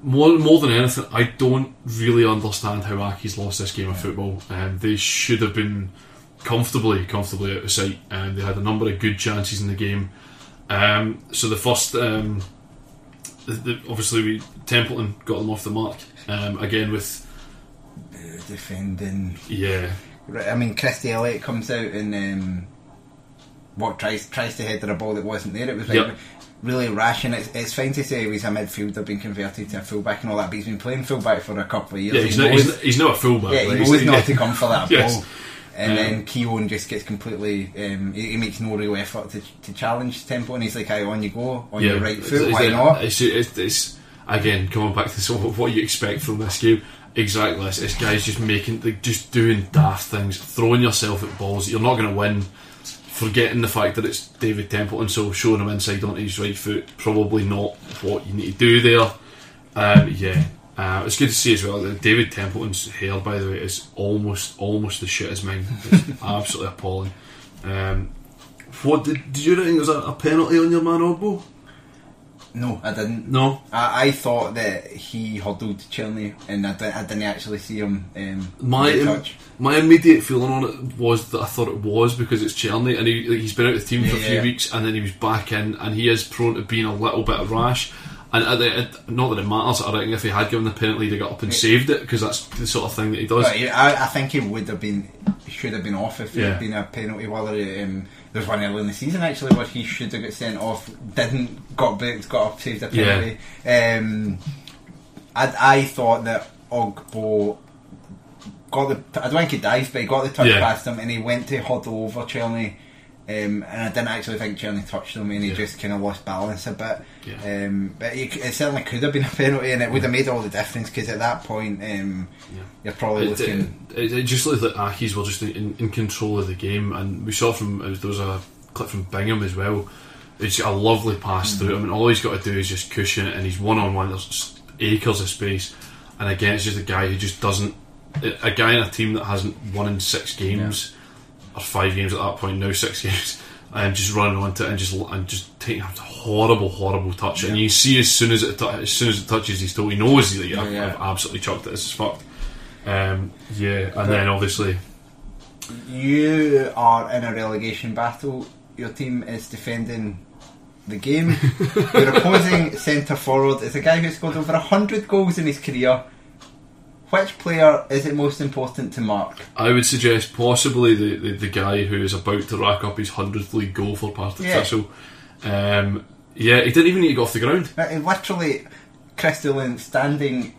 More, more than anything, I don't really understand how Accies lost this game of football. Um, they should have been comfortably, comfortably out of sight, and they had a number of good chances in the game. Um, so the first, um, the, the, obviously, we Templeton got them off the mark um, again with defending. yeah. Right, I mean, Christie Elliott comes out and um, what tries tries to header a ball that wasn't there. It was like Yep. really rash, and it's, it's fine to say he's a midfielder being converted to a fullback and all that, but he's been playing fullback for a couple of years. Yeah, He he's, not, knows- he's, he's not a fullback. yeah, he knows not yeah. to come for that Yes. ball. And then Keown just gets completely. Um, he, he makes no real effort to, to challenge Temple, and he's like, "Aye, on you go, on your right foot, It's- why it's- not?" It's, it's, it's again coming back to sort of what you expect from this game. Exactly, this, this guy's just making, like, just doing daft things, throwing yourself at balls. You're not going to win. Forgetting the fact that it's David Templeton, so showing him inside onto his right foot, probably not what you need to do there. Um, yeah, uh, it's good to see as well that David Templeton's hair, by the way, is almost almost the shit as mine. It's absolutely appalling. Um, what did, did you think there was a, a penalty on your man Ogbo? No, I didn't. No, I, I thought that he huddled Cerny, and I, di- I didn't actually see him. Um, my im- touch. my immediate feeling on it was that I thought it was because it's Cerny and he, like, he's been out of the team for a few yeah. weeks and then he was back in and he is prone to being a little bit rash. And at not that it matters. I reckon if he had given the penalty, he'd got up and saved it because that's the sort of thing that he does. Yeah, I, I think he would have been, should have been off if it Yeah. had been a penalty. Whether it, um, there's one early in the season actually where he should have got sent off, didn't got booked, got up, saved a penalty. Um, I, I thought that Ogbo got the. I don't think he dived, but he got the touch Yeah. past him, and he went to huddle over Cerny. Um, and I didn't actually think Cerny touched him, and he Yeah. just kind of lost balance a bit. Yeah. Um, but it, it certainly could have been a penalty, and it would have made all the difference because at that point, um, you're probably It, looking. it, it just looked like Accies were just in, in control of the game, and we saw from uh, there was a clip from Bingham as well. It's a lovely pass through him, and all he's got to do is just cushion it, and he's one on one. There's acres of space, and again, it's just a guy who just doesn't. A guy in a team that hasn't won in six games or five games at that point now, six games. And just running onto it and just and just taking a horrible, horrible touch, and you see as soon as it as soon as it touches his toe, he knows that I've, yeah. I've absolutely chucked it. This is fucked. Um, yeah, and then obviously, You are in a relegation battle. Your team is defending the game. Your opposing centre forward is a guy who scored over hundred goals in his career. Which player is it most important to mark? I would suggest possibly the, the, the guy who is about to rack up his hundredth league goal for Partick Yeah. Thistle. Um, yeah, he didn't even need to go off the ground. Uh, Literally, Kris Doolan standing.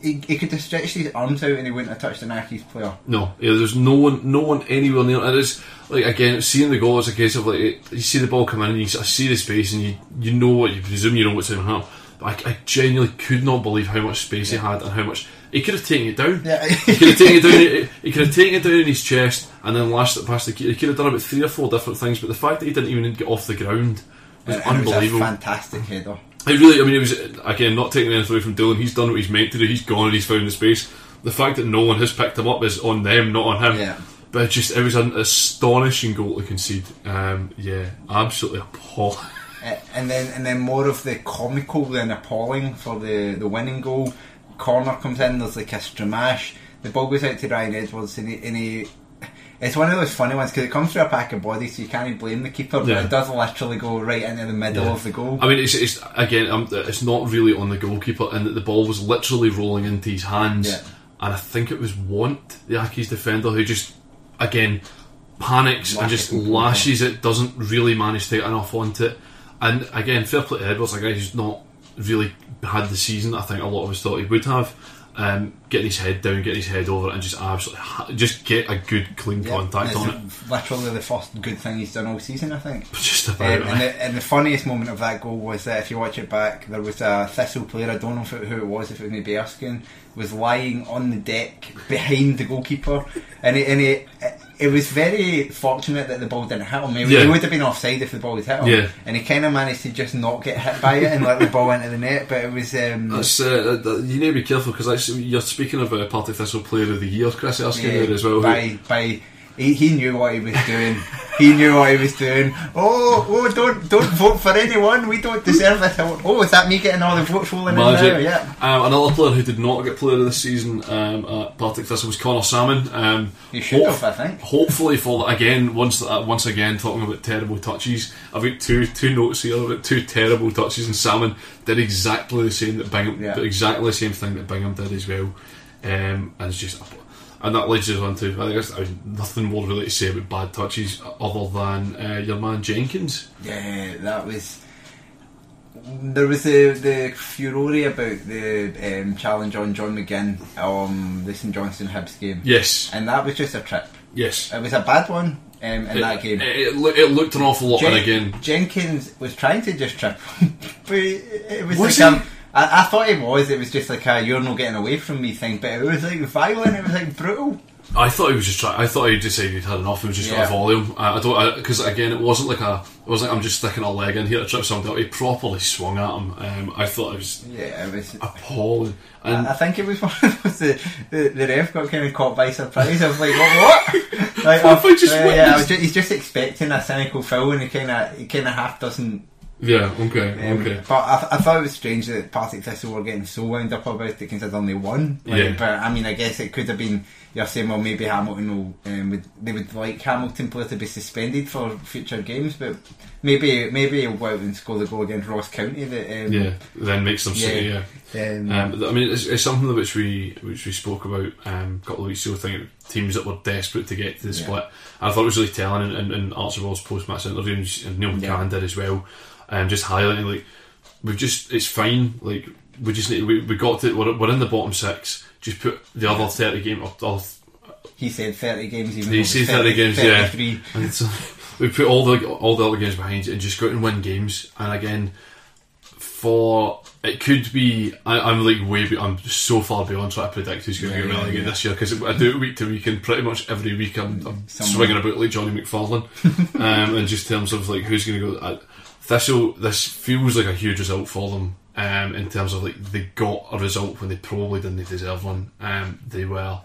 He, he could have stretched his arms out and he wouldn't have touched an Accies player. No, yeah, there's no one, no one anywhere near. And it's like again, seeing the goal. It's a case of like you see the ball come in, and you see the space, and you you know what you presume you know what's going to happen. But I, I genuinely could not believe how much space he had and how much He could have taken it down. Yeah. he could have taken it down. He could have taken it down in his chest and then lashed it past the keeper. He could have done about three or four different things, but the fact that he didn't even get off the ground was it was a unbelievable. fantastic header. It really, I mean, it was again not taking anything away from Doolan. He's done what he's meant to do. He's gone and he's found the space. The fact that no one has picked him up is on them, not on him. Yeah. But it just it was an astonishing goal to concede. Um, yeah, absolutely appalling. And then and then more of the comical than appalling for the, the winning goal. Corner comes in, there's like a stramash. The ball goes out to Ryan Edwards, and he, and he it's one of those funny ones because it comes through a pack of bodies, so you can't blame the keeper. But Yeah. it does literally go right into the middle Yeah. of the goal. I mean, it's, it's again, um, it's not really on the goalkeeper, and that the ball was literally rolling into his hands. Yeah. And I think it was Want, the Accies defender, who just again panics and just it lashes it, doesn't really manage to get enough onto it. And again, fair play to Edwards, a guy who's not really had the season I think a lot of us thought he would have. Um, getting his head down, getting his head over, it and just absolutely ha- just get a good clean Yeah, contact on it. Literally the first good thing he's done all season, I think. Just Um, and, the, and the funniest moment of that goal was that if you watch it back, there was a Thistle player, I don't know if it, who it was, if it was maybe Erskine, was lying on the deck behind the goalkeeper. And it, and it, it was very fortunate that the ball didn't hit him. He, Yeah. he would have been offside if the ball had hit him. Yeah. And he kind of managed to just not get hit by it and let the ball into the net. But it was. Um, That's, uh, uh, you need to be careful because you're speaking of a Partick Thistle Player of the Year, Chris Erskine, Yeah, there as well. who- By, by, he, he knew what he was doing. he knew what he was doing. Oh, oh, don't don't vote for anyone. We don't deserve it. Oh, is that me getting all the votes rolling in Magic. now? Yeah. Um, another player who did not get player of the season um, at Partick Thistle was Conor Sammon. Um, He should hope- have, I think. Hopefully, for again, once uh, once again talking about terrible touches, I've got two two notes here about two terrible touches, and Salmon did exactly the same that Bingham, Yeah. exactly the same thing that Bingham did as well, um, and it's just. And that leads us on to I think there's I mean, nothing more really to say about bad touches other than uh, your man Jenkins. Yeah, that was. There was the the furore about the um, challenge on John McGinn, um, the St Johnstone Hibs game, Yes, and that was just a trip. yes. It was a bad one um, in that game. It, it, looked an awful lot, Jen- and again, Jenkins was trying to just trip, but it, it was, Was like a, I, I thought it was. It was just like a "you're not getting away from me" thing, but it was like violent. It was like brutal. I thought he was just trying. I thought he decided he'd had enough. He was just Yeah. got a volume. I, I don't because again, it wasn't like a. It wasn't like I'm just sticking a leg in here to trip something up. He properly swung at him. Um, I thought it was Yeah, it was. appalling. And I think it was one of those the, the, the ref got kind of caught by surprise. I was like, what? what? like, What I just uh, yeah, I witnessed? he's just expecting a cynical foul, and he kind of he kind of half doesn't. Yeah, okay, Um, okay. But I, I thought it was strange that Partick Thistle were getting so wound up about it considering they won. Like, Yeah. But I mean, I guess it could have been. You're saying, well, maybe Hamilton will. Um, would, they would like Hamilton player to be suspended for future games, but maybe maybe he'll go out and score the goal against Ross County. That um, Yeah, then makes them say yeah. Um, Um, I mean, it's, it's something which we which we spoke about um, a couple of weeks ago. Thinking teams that were desperate to get to the Yeah. split. I thought it was really telling in, in, in Archibald's post match interview, and Neil Yeah. Did as well. Um, just highlighting like we've just it's fine. Like we just need we, we got to we're, we're in the bottom six. Just put the other thirty game up. Or, he said 30 games. Even it was see thirty games, 33. yeah. And it's, we put all the all the other games behind you and just go out and win games. And again, for it could be I, I'm like way be, I'm so far beyond trying to predict who's going to Yeah, get relegated yeah. this year because I do it week to week and pretty much every week I'm, I'm swinging about like Johnny McFarlane um, in just terms of like who's going to go. I, Thistle, this feels like a huge result for them um, in terms of like they got a result when they probably didn't deserve one. Um, they were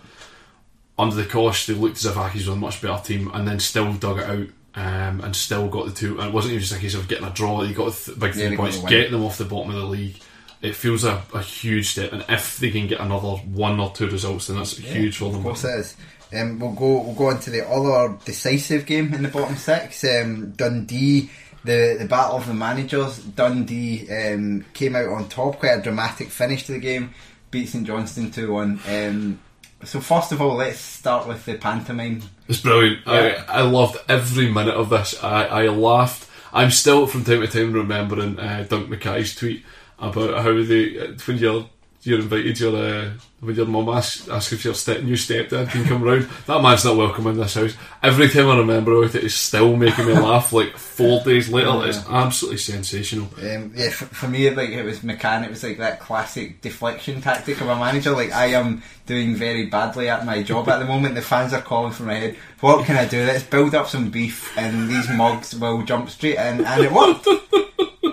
under the cosh, they looked as if Accies were a much better team, and then still dug it out. Um, and still got the two. And it wasn't even just a case of getting a draw. You got th- big Yeah, three they points, getting them off the bottom of the league. It feels a, a huge step, and if they can get another one or two results, then that's huge for them. Of course it is. Um, we'll go. We'll go on to the other decisive game in the bottom six. Um, Dundee, the the battle of the managers. Dundee um, came out on top. Quite a dramatic finish to the game. Beat St Johnstone two one. Um, so first of all, let's start with the pantomime. It's brilliant. Yeah. I, I loved every minute of this. I, I laughed. I'm still from time to time remembering uh, Dunk Mackay's tweet about how they when you're you're invited your uh, when your mum asks, asks if your step, new stepdad can come round. That man's not welcome in this house. Every time I remember about it, it's still making me laugh. Like four days later, it's absolutely sensational. Um, yeah, for, for me, like it was McCann. It was like that classic deflection tactic of a manager. Like I am doing very badly at my job at the moment. The fans are calling for my head. What can I do? Let's build up some beef, and these mugs will jump straight in, and it worked.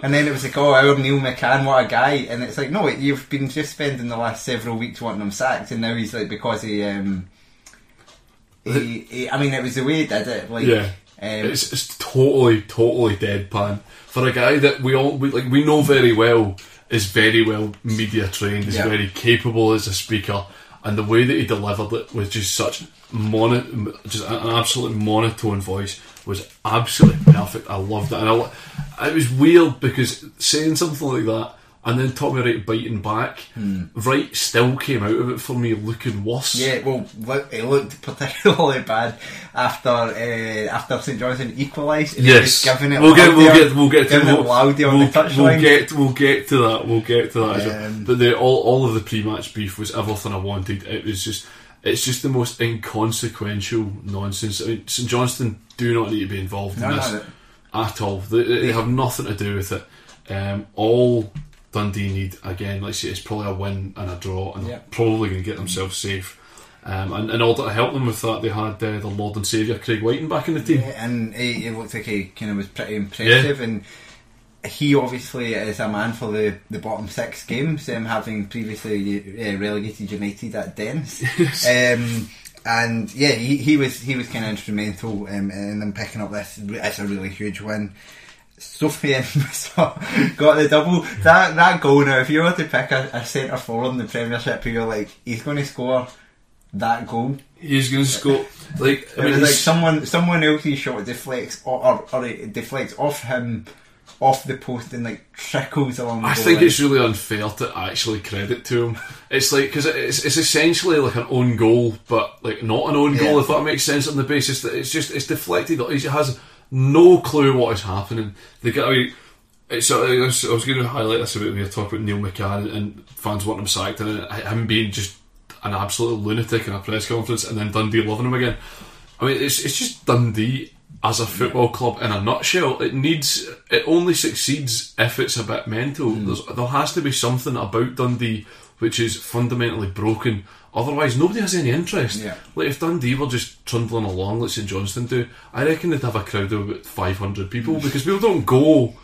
And then it was like, oh, our Neil McCann, what a guy! And it's like, no, you've been just spending the last several weeks wanting him sacked, and now he's like because he, um, he, he I mean, it was the way he did it. Like, Yeah, um, it's, it's totally, totally deadpan for a guy that we all we, like. We know very well is very well media trained, is Yeah. very capable as a speaker, and the way that he delivered it was just such mono, just an absolute monotone voice was absolutely perfect. I loved it, and I, it was weird because saying something like that. And then Tommy Wright biting back. Wright still came out of it for me looking worse. Yeah, well, look, it looked particularly bad after uh, after St Johnstone equalised. and he was Yes, giving it we'll get, we'll get, we'll get to we'll, we'll, the we'll get, we'll get to that. We'll get to that. Um, but the all, all of the pre-match beef was everything I wanted. It was just, it's just the most inconsequential nonsense. I mean, St Johnston do not need to be involved in No, this no, at all. They, they have nothing to do with it. Um, all Dundee need again, like I say, is probably a win and a draw, and Yeah. they're probably going to get themselves safe. Um, and in order to help them with that, they had uh, the Lord and Saviour Craig Wighton back in the team. Yeah, and he, he looked like he kind of was pretty impressive, and he obviously is a man for the, the bottom six games, um, having previously uh, relegated United at Dennis. um, and yeah, he, he was he was kind of instrumental um, in them picking up this. It's a really huge win. Sophie got the double. That that goal now. If you were to pick a, a centre forward in the Premiership, you're like, he's going to score that goal. He's going to score like I mean, like someone someone else's shot deflects or, or, or deflects off him, off the post and like trickles along. I think line. it's really unfair to actually credit to him. It's like because it's, it's essentially like an own goal, but like not an own goal. If that makes sense on the basis that it's just it's deflected. He has no clue what is happening. The guy. I mean, it's, I was, I was going to highlight this a bit when we were talking about Neil McCann and fans wanting him sacked and uh, him being just an absolute lunatic in a press conference and then Dundee loving him again. I mean, it's it's just Dundee as a football club in a nutshell. It needs it only succeeds if it's a bit mental. Hmm. There's, there has to be something about Dundee which is fundamentally broken. Otherwise, nobody has any interest. Yeah. Like if Dundee were just trundling along like St Johnstone do, I reckon they'd have a crowd of about five hundred people hmm. because people don't go.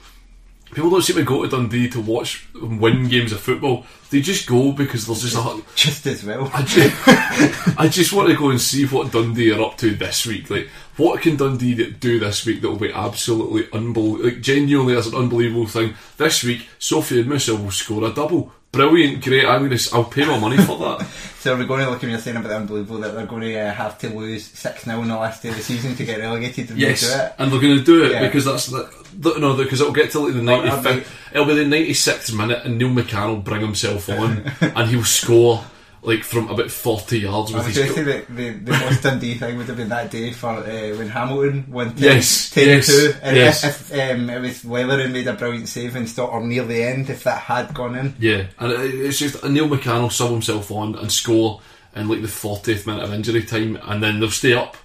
People don't seem to go to Dundee to watch win games of football. They just go because there's just a just as well. I just, I just want to go and see what Dundee are up to this week. Like, what can Dundee do this week that will be absolutely unbelievable? Like, genuinely, as an unbelievable thing. This week, Sofien Moussa will score a double. Brilliant, great. I'm gonna, I'll pay my money for that. So we're going to look at you're saying about the unbelievable that they're going to uh, have to lose six 0 in the last day of the season to get relegated and yes, do it. and they're going to do it Yeah. because that's the, the no, because it'll get to like the ninety have. It'll be the ninety sixth minute, and Neil McCann will bring himself on, and he'll score like from about forty yards I with was his. say that the, the most Dundee thing would have been that day for uh, when Hamilton won 10, Yes, 10 yes, 2. And yes. if, if um, it was Weathering made a brilliant save and stopped or near the end, if that had gone in. Yeah, and it- it's just Neil McCann will sub himself on and score in like the 40th minute of injury time, and then they'll stay up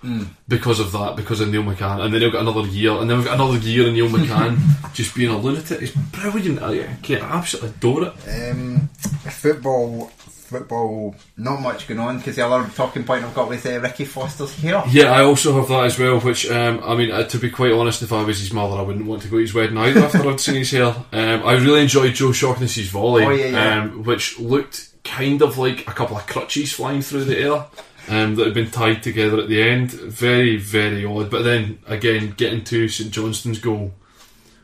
because of that, because of Neil McCann, and then they'll get another year, and then we've got another year of Neil McCann just being a lunatic. It's brilliant. I I absolutely adore it. Um, football, football, not much going on because the other talking point I've got with uh, Ricky Foster's here. Yeah, I also have that as well. Which um, I mean, uh, to be quite honest, if I was his mother, I wouldn't want to go to his wedding either after I'd seen his hair. Um, I really enjoyed Joe Shaughnessy's volley, Oh, yeah, yeah. Um, which looked kind of like a couple of crutches flying through the air. Um, that had been tied together at the end. Very, very odd. But then again, getting to St Johnstone's goal,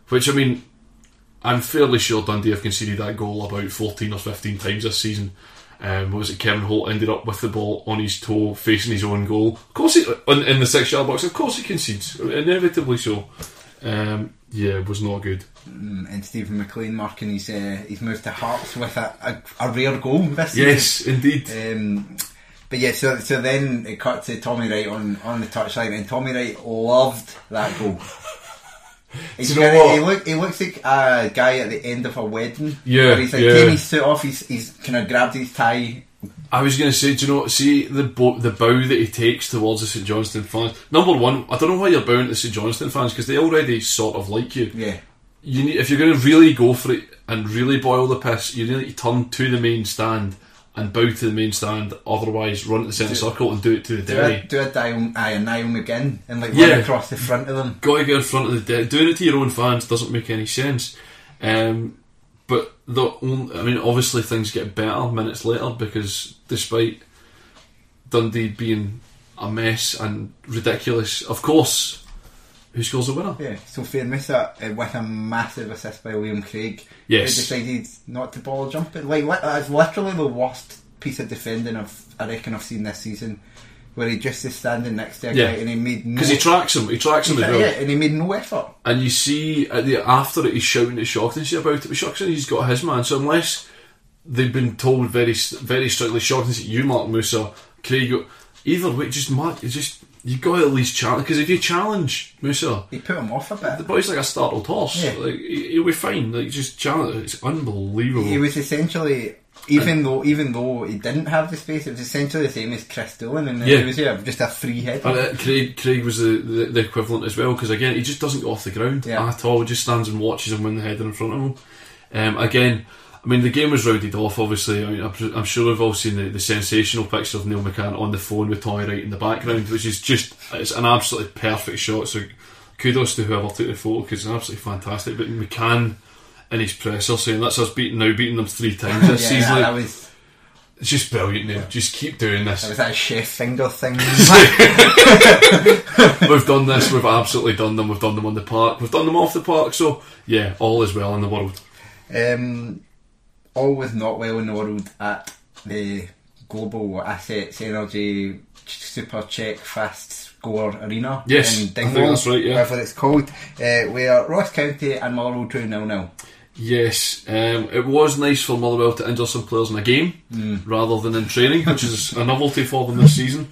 which I mean, I'm fairly sure Dundee have conceded that goal about 14 or 15 times this season. Um, what was it? Kevin Holt ended up with the ball on his toe, facing his own goal. Of course, he, in, in the six-yard box. Of course, he concedes, inevitably so. Um, yeah, it was not good. Mm, and Steven MacLean marking his uh, his move to Hearts with a, a, a rare goal this season. Yes, indeed. Um, but yeah, so so then it cut to Tommy Wright on, on the touchline, and Tommy Wright loved that goal. He's you know what? he, look, he looks like a guy at the end of a wedding. Yeah, where he's like yeah. taking his suit off. He's, he's kind of grabbed his tie. I was going to say, do you know, see the bo- the bow that he takes towards the St Johnstone fans. Number one, I don't know why you're bowing to St Johnstone fans because they already sort of like you. Yeah, You need if you're going to really go for it and really boil the piss, you need to turn to the main stand and bow to the main stand. Otherwise, run to the centre circle and do it to the do a, do a Niall, aye, a Niall McGinn and like Yeah. run across the front of them. Got to get in front of the dairy. Doing it to your own fans doesn't make any sense. Um, but the only, I mean, obviously things get better minutes later because despite Dundee being a mess and ridiculous, of course, who scores the winner? Yeah, so Fairmouth uh, with a massive assist by William Craig. Yes. Who decided not to ball jump it. Like, li- it's literally the worst piece of defending I've, I reckon I've seen this season. Where he just is standing next to a Yeah. guy and he made no Because he tracks him, he tracks him as well. yeah, and he made no effort. And you see at the after it, he's shouting at Shaughnessy about it. But he's got his man. So unless they've been told very, very strictly, Shaughnessy, you Mark Moussa, Craig, either way, just Mark, just you got to at least challenge. Because if you challenge Moussa, He put him off a bit. the boy's like a startled horse. Yeah. Like he- he'll be fine. Like just challenge. It's unbelievable. He was essentially, even though even though he didn't have the space, it was essentially the same as Kris Doolan, and Yeah. it was yeah, just a free head. And uh, Craig, Craig was the, the, the equivalent as well because again he just doesn't go off the ground Yeah. at all. He just stands and watches him win the header in front of him. Um, again, I mean the game was rounded off. Obviously, I mean, I'm, I'm sure we've all seen the, the sensational picture of Neil McCann on the phone with Tommy Wright in the background, which is just it's an absolutely perfect shot. So kudos to whoever took the photo because it's absolutely fantastic. But McCann in his presser saying that's us beating now beating them three times this yeah, season. Like, was it's just brilliant. Neil. Just keep doing this. was that chef finger thing. we've done this, we've absolutely done them, we've done them on the park, we've done them off the park, so yeah, all is well in the world. um, all was not well in the world at the Global Assets Energy Super Check Fast Score Arena Yes, in I think Dingwall, that's right, yeah. whatever it's called, uh, where Ross County and Motherwell drew nil nil. Yes, um, it was nice for Motherwell to injure some players in a game rather than in training, which is a novelty for them this season.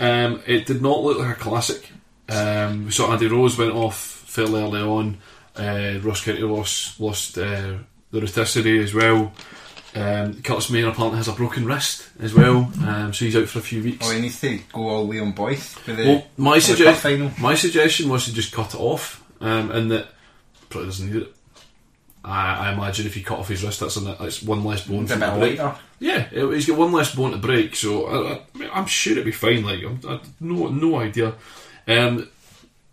Um, it did not look like a classic. Um, we saw Andy Rose went off fairly early on. Uh, Ross County lost, lost uh, the roticity as well. Um, Curtis Main apparently has a broken wrist as well, um, so he's out for a few weeks. Oh, he needs to go all the way on Boyce for the, Well, my, for the my suggestion was to just cut it off, um, and that probably doesn't need it. I, I imagine if you cut off his wrist, that's, an, that's one less bone bit break. lighter. Yeah, it- he's got one less bone to break, so I, I, I mean, I'm sure it'll be fine. Like, I'm, I, no, no idea. Um,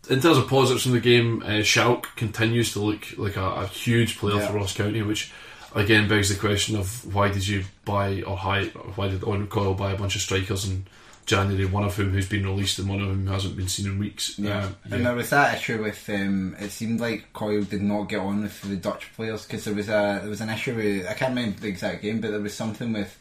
in terms of positives from the game, uh, Schalk continues to look like a, a huge player Yeah. for Ross County, which again begs the question of why did you buy or hire, why did Owen Coyle buy a bunch of strikers in January, one of whom who's been released and one of whom hasn't been seen in weeks. Yeah. Um, and there was that issue with um, it seemed like Coyle did not get on with the Dutch players because there was a there was an issue with I can't remember the exact game, but there was something with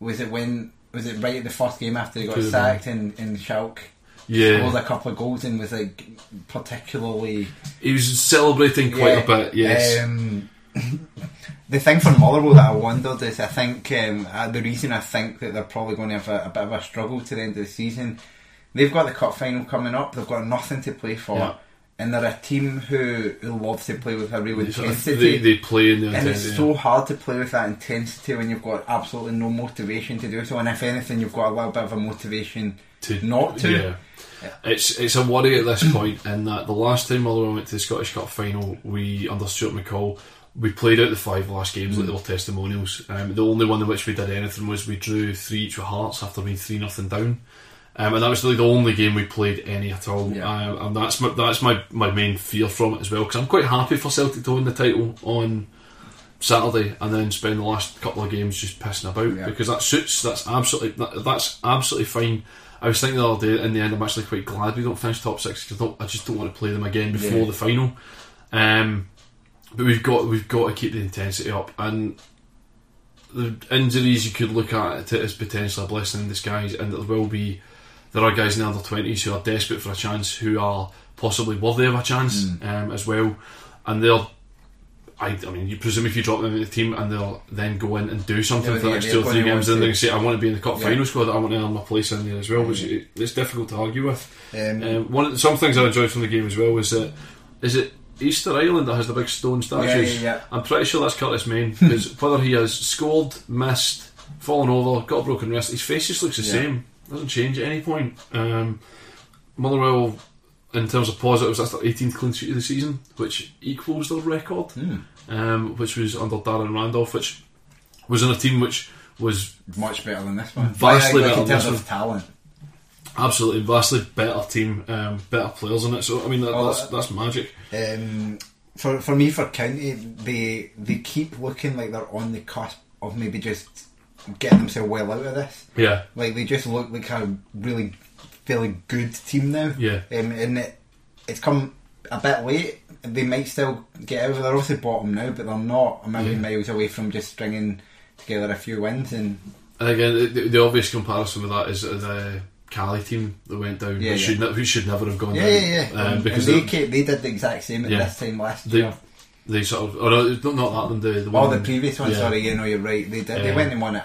was it when was it right at the first game after he got Could have been. sacked and and Schalk yeah. scored a couple of goals and was like particularly He was celebrating quite Yeah, a bit, yes. Um, the thing for Motherwell that I wondered is I think um, uh, the reason I think that they're probably going to have a, a bit of a struggle to the end of the season. They've got the cup final coming up. They've got nothing to play for, Yeah. And they're a team who, who love to play with a real They, sort of- intensity. they, they play in the and it's so hard to play with that intensity when you've got absolutely no motivation to do so. And if anything, you've got a little bit of a motivation to not to. Yeah. It's it's a worry at this point in that the last time Motherwell went to the Scottish Cup final, we under Stuart McCall, we played out the five last games like they were testimonials. Um, the only one in which we did anything was we drew three each with Hearts after being three nothing down. Um, and that was really the only game we played any at all, Yeah. um, and that's my, that's my, my main fear from it as well. Because I'm quite happy for Celtic to win the title on Saturday and then spend the last couple of games just pissing about Yeah. because that suits. That's absolutely that, that's absolutely fine. I was thinking the other day. In the end, I'm actually quite glad we don't finish top six because I, just don't want to play them again before Yeah. the final. Um, but we've got we've got to keep the intensity up and. The injuries you could look at it as potentially a blessing in disguise, and there will be there are guys in the under twenties who are desperate for a chance, who are possibly worthy of a chance Mm. um, as well, and they'll. I, I mean, you presume if you drop them in the team and they'll then go in and do something Yeah, for the next two or three games, then they say, "I want to be in the cup Yeah. final squad. I want to earn my place in there as well," which it- it's difficult to argue with. Um, Um, one of some things I enjoyed from the game as well was that is it Easter Island that has the big stone statues? yeah, yeah. I'm pretty sure that's Curtis Main because whether he has scored, missed, fallen over, got a broken wrist, his face just looks the same. Doesn't change at any point. Um, Motherwell, in terms of positives, that's their 18th clean sheet of the season, which equals their record, Hmm. um, which was under Darren Randolph, which was in a team which was Much better than this one. Vastly Like, better in terms of talent. absolutely vastly better team, um, better players in it. So I mean, that, Oh, that's that's magic. Um, for for me, for County, they they keep looking like they're on the cusp of maybe just getting themselves well out of this. Yeah, Like they just look like a really fairly good team now. Yeah. Um, and it, it's come a bit late. They might still get out of it. They're obviously bottom now, but they're not a million Yeah. miles away from just stringing together a few wins. And and again, the, the obvious comparison with that is the Cali team that went down, Yeah, who, yeah. should who should never have gone yeah, down. yeah, yeah. Um, because they, they, did the exact same at this time last they, year. They sort of, or not that one, the, the Oh, one, the previous one. yeah. Sorry, you know, you're right. They did. They went and won it.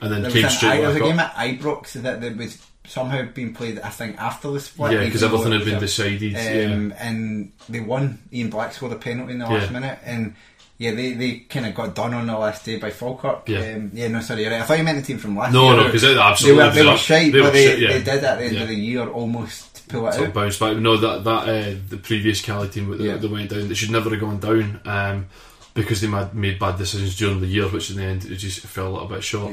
and then There came was, an, straight there was a game at Ibrox that, that was somehow being played. I think after the split. Yeah, because everything had been decided. Um, And they won. Ian Black scored a penalty in the last Yeah. minute, and yeah, they, they kind of got done on the last day by Falkirk. Yeah. um, yeah. No, sorry, you're right. I thought you meant the team from last No, year. no, 'cause they they absolutely were they were shite, they but were they, shit, yeah. they did at the end Yeah. of the year almost pull it sort out. bounce back. No, that that uh, the previous Cali team that, Yeah. that went down, they should never have gone down um, because they made, made bad decisions during the year, which in the end it just fell a little bit short.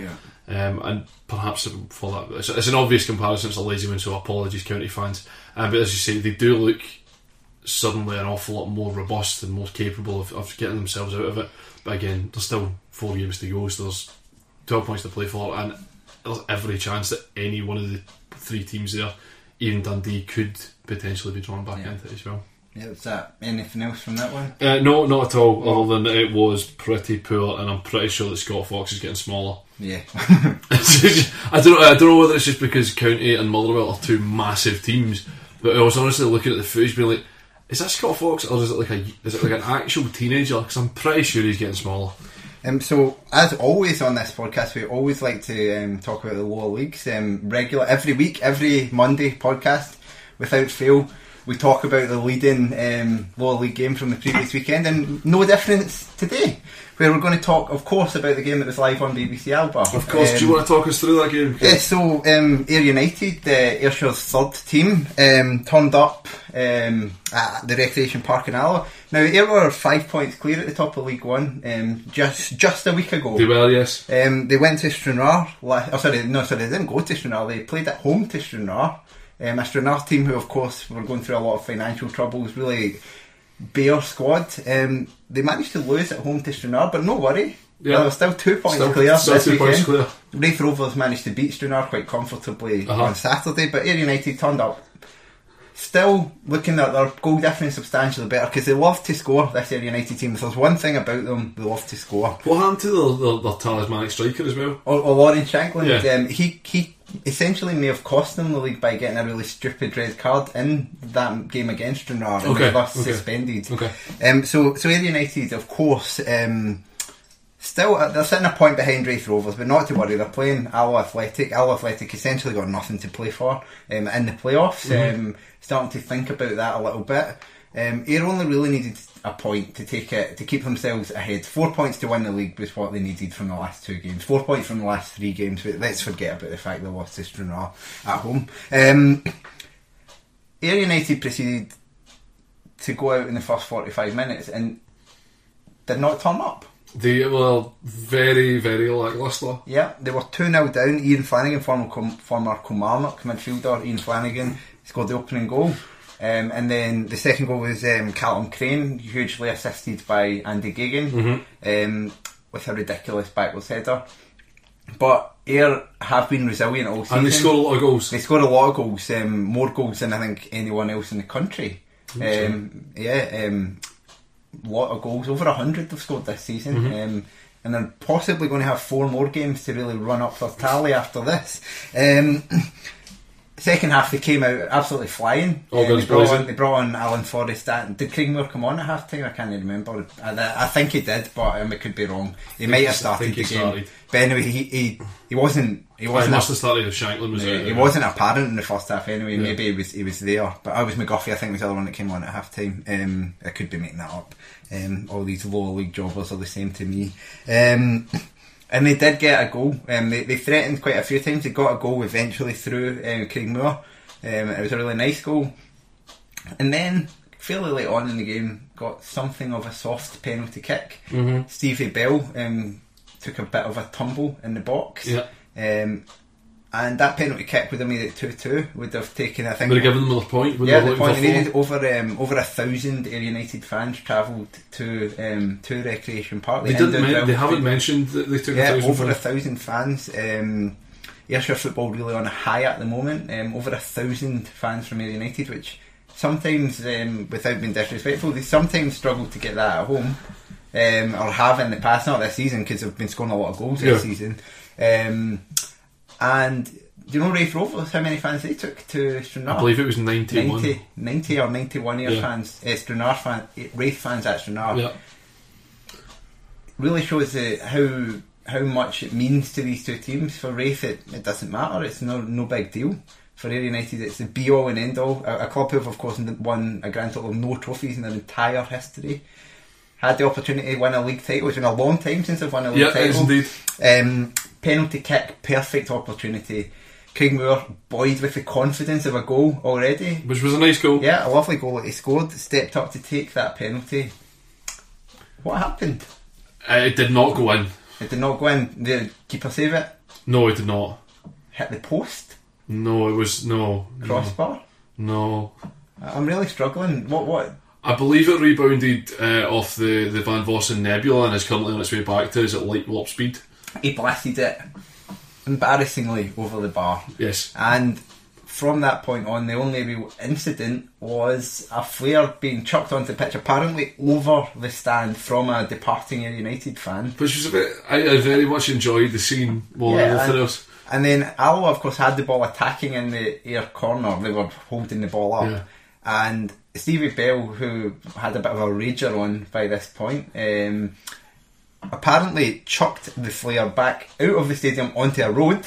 Um, and perhaps for that, it's, it's an obvious comparison. It's a lazy one, so apologies, County fans. Um, but as you say, they do look suddenly an awful lot more robust and more capable of, of getting themselves out of it. But again, there's still four games to go, so there's 12 points to play for, and there's every chance that any one of the three teams there, even Dundee, could potentially be drawn back Yeah. into it as well. Yeah, was that anything else from that one? Uh, no, not at all, other than it was pretty poor, and I'm pretty sure that Scott Fox is getting smaller. Yeah, I don't know. I don't know whether it's just because County and Motherwell are two massive teams, but I was honestly looking at the footage, being like, "Is that Scott Fox, or is it like a is it like an actual teenager?" Because I'm pretty sure he's getting smaller. Um, so, as always on this podcast, we always like to um, talk about the lower leagues. Um, regular every week, every Monday podcast, without fail, we talk about the leading um, lower league game from the previous weekend, and no difference today, where we're going to talk, of course, about the game that was live on BBC Alba. Of course, do you Um, want to talk us through that game? yeah, so um, Ayr United, uh, Ayrshire's third team, um, turned up um, at the Recreation Park in Alloa. Now, Ayr were five points clear at the top of League One um, just just a week ago. They were, yes. Um, they went to Stranraer. Oh, sorry, no, sorry, they didn't go to Stranraer. They played at home to Stranraer. Um, a Stranraer team who, of course, were going through a lot of financial troubles. Really bare squad. Um, they managed to lose at home to Stranraer, but no worry. Yeah. They're still two points Still- clear still this two weekend. points clear. Raith Rovers managed to beat Stranraer quite comfortably Uh-huh. on Saturday, but Ayr United turned up. Still looking at their goal difference substantially better because they love to score. This Ayr United team. If there's one thing about them, they love to score. What happened to their, their, their talismanic striker as well? Or, or Lawrence Shankland, Yeah. um, he he essentially may have cost them the league by getting a really stupid red card in that game against and Okay, was thus okay, suspended. okay. Um, so so Ayr United, of course, um, still uh, they're sitting a point behind Raith Rovers, but not to worry. They're playing Alloa Athletic. Alloa Athletic essentially got nothing to play for um, in the playoffs. Mm-hmm. Um, starting to think about that a little bit. Um, Ayr only really needed a point to take it to keep themselves ahead. Four points to win the league was what they needed from the last two games. Four points from the last three games. But let's forget about the fact they lost to Stranraer at home. Um, Ayr United proceeded to go out in the first forty-five minutes and did not turn up. They were very, very lacklustre. Yeah, they were 2 0 down. Iain Flannigan, former, former Kilmarnock midfielder, Iain Flannigan scored the opening goal. Um, and then the second goal was um, Callum Crane, hugely assisted by Andy Geggan um, with a ridiculous backwards header. But Ayr have been resilient all season. And they scored a lot of goals. They scored a lot of goals, um, more goals than I think anyone else in the country. Um, yeah, um, lot of goals, over a hundred they've scored this season, um, and they're possibly going to have four more games to really run up their tally after this. Um, second half they came out absolutely flying. Um, they, brought on, they brought on Alan Forrest. And did Craig Moore come on at half time? I can't even remember. I, I think he did, but um, it could be wrong. He might have started he the game. started. But anyway, he, he, he wasn't. He wasn't. must a- have started if Shankland was yeah, out. he wasn't apparent in the first half anyway. Maybe he was he was there, but I was McGuffey. I think was the other one that came on at half time. Um, I could be making that up. Um, all these lower league jobbers are the same to me. Um, and they did get a goal. Um, they, they threatened quite a few times. They got a goal eventually through um, Craig Moore. Um, it was a really nice goal. And then fairly late on in the game, got something of a soft penalty kick. Mm-hmm. Stevie Bell um, took a bit of a tumble in the box. Yeah. Um, and that penalty kick would have made it 2 2, would have taken, I think. Would have given them their point. Yeah, the point they needed over um, over a thousand Ayr United fans travelled to um, to Recreation Park. They The didn't. Men- they haven't mentioned that they took Yeah, a over a thousand fans. Um, Ayrshire football really on a high at the moment. Um, over a thousand fans from Ayr United, which sometimes, um, without being disrespectful, they sometimes struggle to get that at home, um, or have in the past. Not this season because they've been scoring a lot of goals this season. Um, and do you know Raith Rovers? How many fans they took to Stranraer? I believe it was ninety-one. 90, 90 or 91 year Yeah. fans, uh, Stranraer fan, Raith fans at Stranraer Yeah. really shows the, how how much it means to these two teams. For Raith, it, it doesn't matter. It's no no big deal. For Ayr United, it's the be all and end all. A, a club who have, of course, won a grand total of no trophies in their entire history. Had the opportunity to win a league title. It's been a long time since they've won a league Yeah, title. indeed. Um, penalty kick, perfect opportunity. Craig Moore, buoyed with the confidence of a goal already. Which was a nice goal. Yeah, a lovely goal that he scored. Stepped up to take that penalty. What happened? Uh, it did not go in. It did not go in. The keeper save it. No, it did not. Hit the post. No, it was no. no, Crossbar. No. I'm really struggling. What? What? I believe it rebounded uh, off the, the Van Vossen Nebula and is currently on its way back to us at light warp speed. He blasted it embarrassingly over the bar. Yes. And from that point on, the only real incident was a flare being chucked onto the pitch, apparently over the stand from a departing United fan. Which was a bit. I, I very much enjoyed the scene more than anything and, else. and then Alloa, of course, had the ball attacking in the air corner. They were holding the ball up. Yeah. And Stevie Bell, who had a bit of a rager on by this point, um, apparently chucked the flare back out of the stadium onto a road,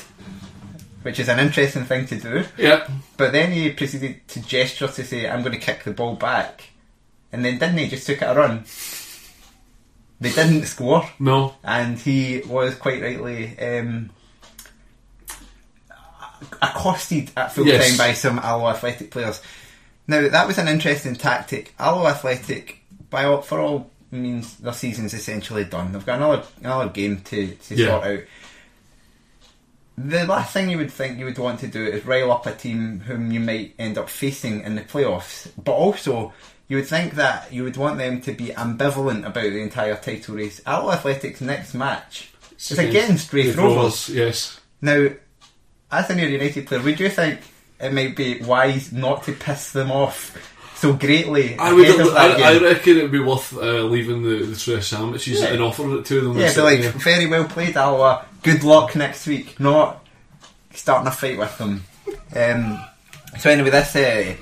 which is an interesting thing to do. Yeah. But then he proceeded to gesture to say, I'm going to kick the ball back. And then didn't he? Just took it a run. They didn't score No. and he was quite rightly um, accosted at full Yes. time by some Alloa Athletic players. Now that was an interesting tactic. Alloa Athletic, by all, for all means, their season's essentially done. They've got another another game to, to Yeah. sort out. The last thing you would think you would want to do is rile up a team whom you might end up facing in the playoffs, but also you would think that you would want them to be ambivalent about the entire title race. Alloa Athletics' next match is against Raith Rovers. Yes. Now, as a Ayr United player, would you think it might be wise not to piss them off so greatly I would. I, I reckon it'd be worth uh, leaving the, the tray of sandwiches Yeah. and offering it to them. Yeah, be like, there. very well played, Alloa. Good luck next week. Not starting a fight with them. Um, so anyway, this uh,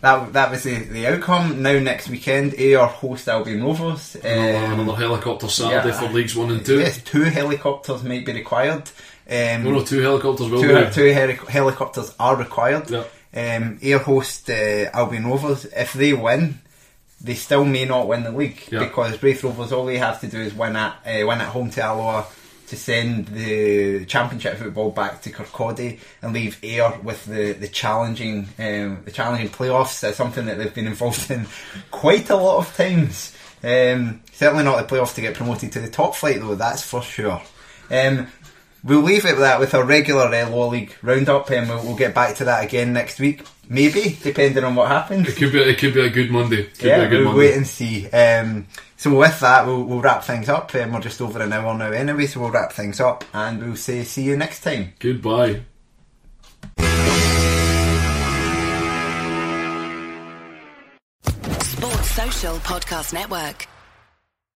that that was the, the outcome. Now next weekend, Ayr host Albion Rovers. Another, Um, another helicopter Saturday yeah. for leagues one and two. Yes, two helicopters might be required. Um, No, no, two helicopters will two, be. two heli- helicopters are required. Yeah. Um, Ayr host uh, Albion Rovers. If they win, they still may not win the league Yeah. because Raith Rovers all they have to do is win at uh, win at home to Alloa to send the championship football back to Kirkcaldy and leave Ayr with the the challenging um, the challenging playoffs. That's something that they've been involved in quite a lot of times. Um, certainly not the playoffs to get promoted to the top flight though. That's for sure. Um, We'll leave it with that with our regular uh, Law League roundup, and we'll, we'll get back to that again next week. Maybe, depending on what happens. It could be. It could be a good Monday. Could yeah, be a good we'll Monday. wait and see. Um, so with that, we'll, we'll wrap things up. Um, we're just over an hour now anyway, so we'll wrap things up, and we'll say see you next time. Goodbye. Sports Social Podcast Network.